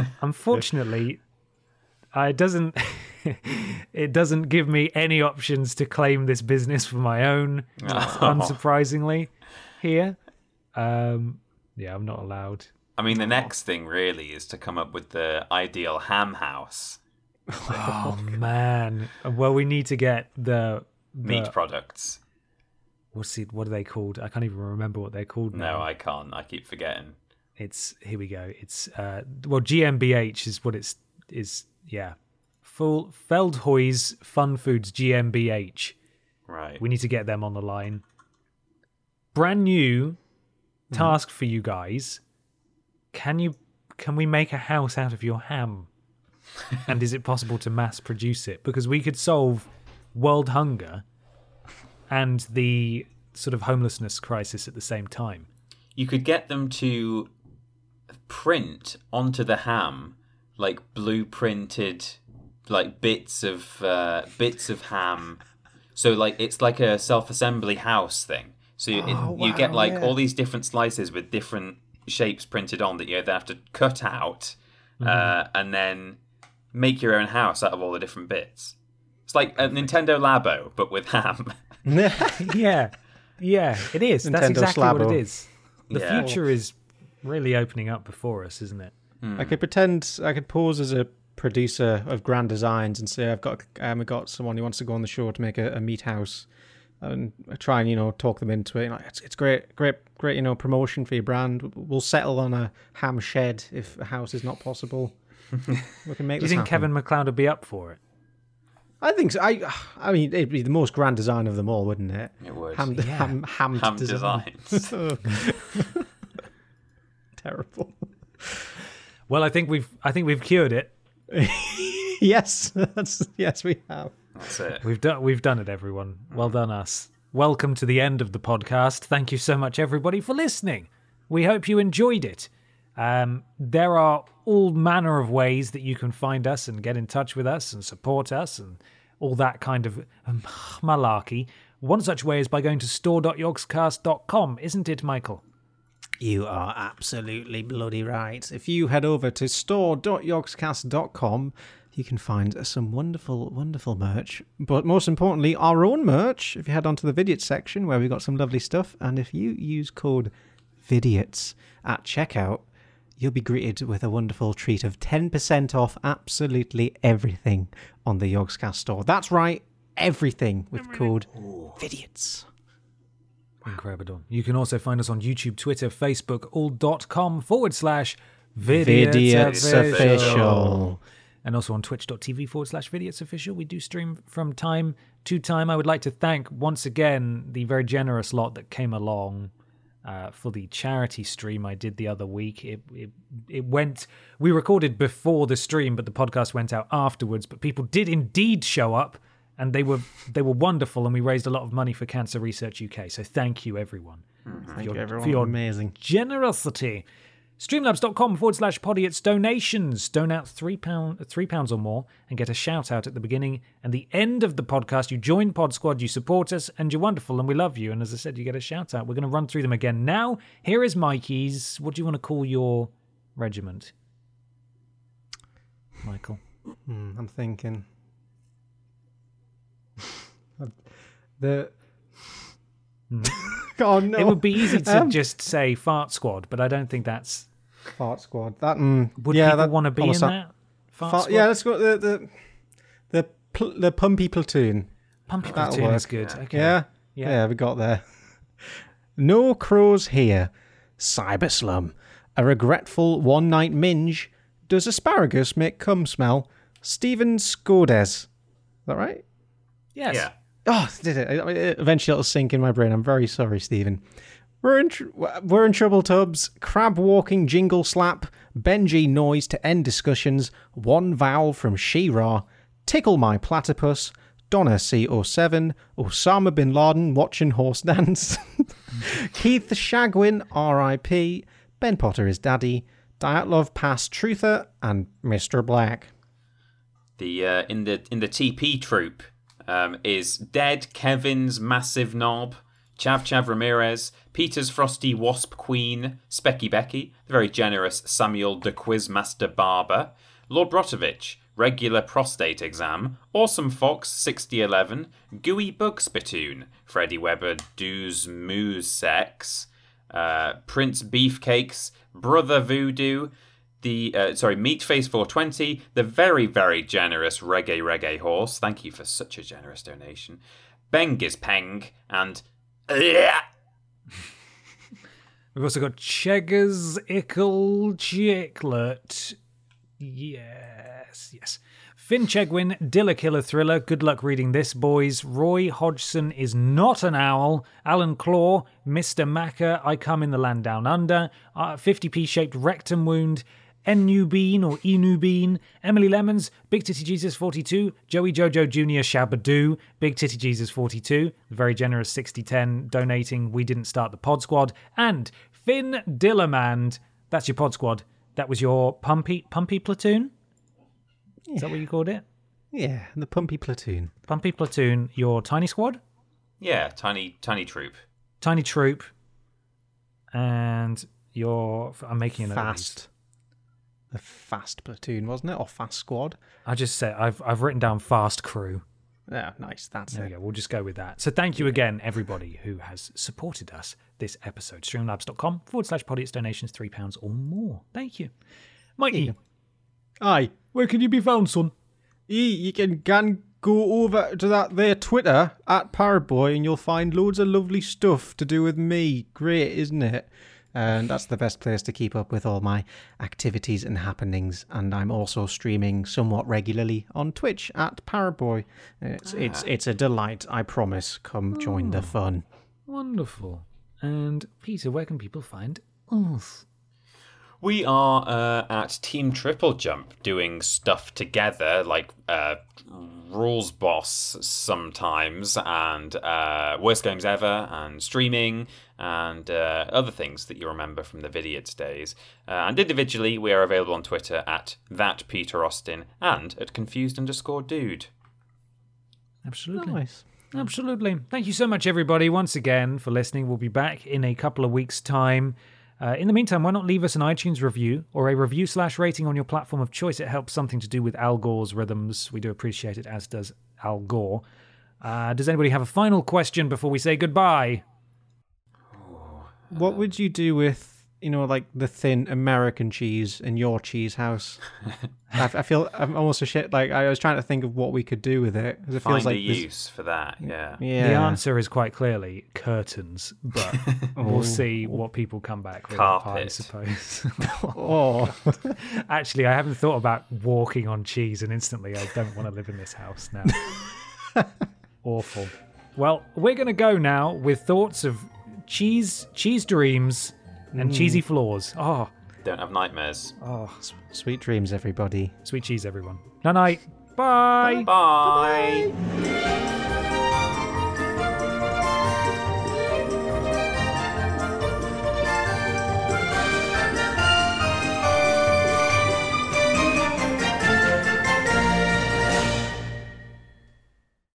Unfortunately, it doesn't it doesn't give me any options to claim this business for my own. Unsurprisingly, here, um, yeah, I'm not allowed. I mean, the next thing really is to come up with the ideal ham house Oh man, well, we need to get the, the meat products. What's it? What are they called? I can't even remember what they're called now. No, I can't. I keep forgetting. it's here we go it's uh well gmbh is what it's is yeah full feldhoy's fun foods gmbh Right. we need to get them on the line brand new task for you guys can you can we make a house out of your ham and is it possible to mass produce it because we could solve world hunger and the sort of homelessness crisis at the same time. You could get them to print onto the ham like blueprinted like bits of uh, bits of ham. So like it's like a self-assembly house thing. So you, it, you get like yeah. all these different slices with different shapes printed on that you either have to cut out uh, and then make your own house out of all the different bits it's like a nintendo labo but with ham yeah, yeah, it is. That's Nintendo exactly what it is. The Yeah. future is really opening up before us, isn't it? I could pretend I could pause as a producer of Grand Designs and say I've got um, I've got someone who wants to go on the show to make a, a meat house, and I try and you know talk them into it. Like, it's it's great, great, great. You know promotion for your brand. We'll settle on a ham shed if a house is not possible. we can make Do you this think happen. Kevin McCloud would be up for it? I think so. I, I mean, it'd be the most grand design of them all, wouldn't it? It would. Ham, ham, ham, Ham design. designs. Terrible. Well, I think we've I think we've cured it. yes, that's, yes, we have. That's it. We've done we've done it, everyone. Well done, us. Welcome to the end of the podcast. Thank you so much, everybody, for listening. We hope you enjoyed it. Um, there are all manner of ways that you can find us and get in touch with us and support us and all that kind of um, malarkey. One such way is by going to store.yogscast.com, isn't it, Michael? You are absolutely bloody right. If you head over to store.yogscast.com, you can find some wonderful, wonderful merch. But most importantly, our own merch. If you head onto the Vidiots section where we've got some lovely stuff, and if you use code VIDIOTS at checkout, you'll be greeted with a wonderful treat of 10% off absolutely everything on the Yogscast store. That's right, everything with code VIDIOTS. Incredible. You can also find us on YouTube, Twitter, Facebook, all.com forward slash Vidiots Vidiots official. and also on twitch.tv forward slash Vidiots official. We do stream from time to time. I would like to thank once again the very generous lot that came along uh, for the charity stream I did the other week. It, it it went. We recorded before the stream, but the podcast went out afterwards. But people did indeed show up, and they were they were wonderful, and we raised a lot of money for Cancer Research UK. So thank you, everyone, for Thank your, you, everyone. for your Amazing. generosity. Streamlabs.com forward slash podiots donations. Donate three pound three pounds or more and get a shout out at the beginning and the end of the podcast. You join Pod Squad, you support us, and you're wonderful, and we love you. And as I said, you get a shout out. We're going to run through them again now. Here is Mikey's. What do you want to call your regiment, Michael? Hmm, I'm thinking. the. oh no! It would be easy to Um, just say Fart Squad, but I don't think that's. Fart Squad. That. Mm, Would yeah, people want to be in almost that? Fart, Fart, Squad? yeah, let's go. The the the pl- the pumpy platoon. Pumpy that'll Platoon is good. Okay. Yeah, Yeah. yeah, we got there. No crows here. Cyber slum. A regretful one night minge. Does asparagus make cum smell? Stephen Scodes. Is that right? Yes. Yeah. Oh, did it? I- I- Eventually, it'll sink in my brain. I'm very sorry, Stephen. We're in tr- we're in trouble tubs. Crab walking jingle slap. Benji noise to end discussions. One vowel from She-Ra. Tickle my platypus. Donna C07. Osama bin Laden watching horse dance. Keith Shagwin R.I.P. Ben Potter is daddy. Dyatlov Pass Truther and Mr. Black. The uh, in the in the TP troop um, is Dead Kevin's massive knob, Chav Chav Ramirez, Peter's frosty wasp queen, Specky Becky, the very generous Samuel the Quizmaster Barber, Lord Brotovich, regular prostate exam, Awesome Fox 6011, Gooey Bug Spittoon, Freddie Weber Doos Moose Sex, uh, Prince Beefcakes, Brother Voodoo, the uh, sorry Meatface 420, the very very generous Reggae Reggae Horse. Thank you for such a generous donation. Bengiz Peng and We've also got Cheggers Ickle Chicklet. Yes, yes. Finn Chegwin, Dilla Killer Thriller. Good luck reading this, boys. Roy Hodgson is not an owl. Alan Claw, Mr. Macker, I come in the land down under. Uh, 50p shaped rectum wound. Enu Bean or Enu Bean, Emily Lemons, Big Titty Jesus 42, Joey Jojo Jr. Shabadoo, Big Titty Jesus 42, the very generous 6010 donating We Didn't Start the Pod Squad, and Finn Dillermand. That's your Pod Squad. That was your Pumpy Pumpy Platoon? Is that what you called it? Yeah, the Pumpy Platoon. Pumpy Platoon, your Tiny Squad, yeah, tiny tiny troop. Tiny Troop, and your. I'm making a note of. Fast. The Fast Platoon, wasn't it? Or Fast Squad? I just said I've I've written down Fast Crew. Yeah, nice. That's There it. we go. We'll just go with that. So thank you again, everybody who has supported us this episode. Streamlabs.com forward slash podiots donations, £3 or more. Thank you. Mikey, Aye. where can you be found, son? You, you can can go over to that there Twitter at Paraboy and you'll find loads of lovely stuff to do with me. Great, isn't it? And that's the best place to keep up with all my activities and happenings. And I'm also streaming somewhat regularly on Twitch at Paraboy. It's ah. it's it's a delight, I promise. Come join the oh, fun. Wonderful. And Peter, where can people find us? We are uh, at Team Triple Jump doing stuff together, like uh, Rules Boss sometimes, and uh, Worst Games Ever, and streaming, and uh, other things that you remember from the Vidiots days. Uh, and individually, we are available on Twitter at that Peter Austin and at confused underscore dude. Absolutely. Nice. Absolutely. Thank you so much, everybody, once again for listening. We'll be back in a couple of weeks' time. Uh, in the meantime, why not leave us an iTunes review or a review slash rating on your platform of choice? It helps something to do with Al Gore's rhythms. We do appreciate it, as does Al Gore. Uh, does anybody have a final question before we say goodbye? What would you do with you know like the thin American cheese in your cheese house? I, I feel I'm almost a shit. Like I was trying to think of what we could do with it. 'cause It Find feels like a there's- use for that, yeah. Yeah. The answer is quite clearly curtains, but we'll oh. see what people come back with. I suppose. Oh, Actually, I haven't thought about walking on cheese, and instantly I don't want to live in this house now. Awful. Well, we're going to go now with thoughts of cheese, cheese dreams, and mm. cheesy floors. Oh, Don't have nightmares. oh, sweet dreams, everybody. sweet cheese, everyone. Night night. Bye. Bye.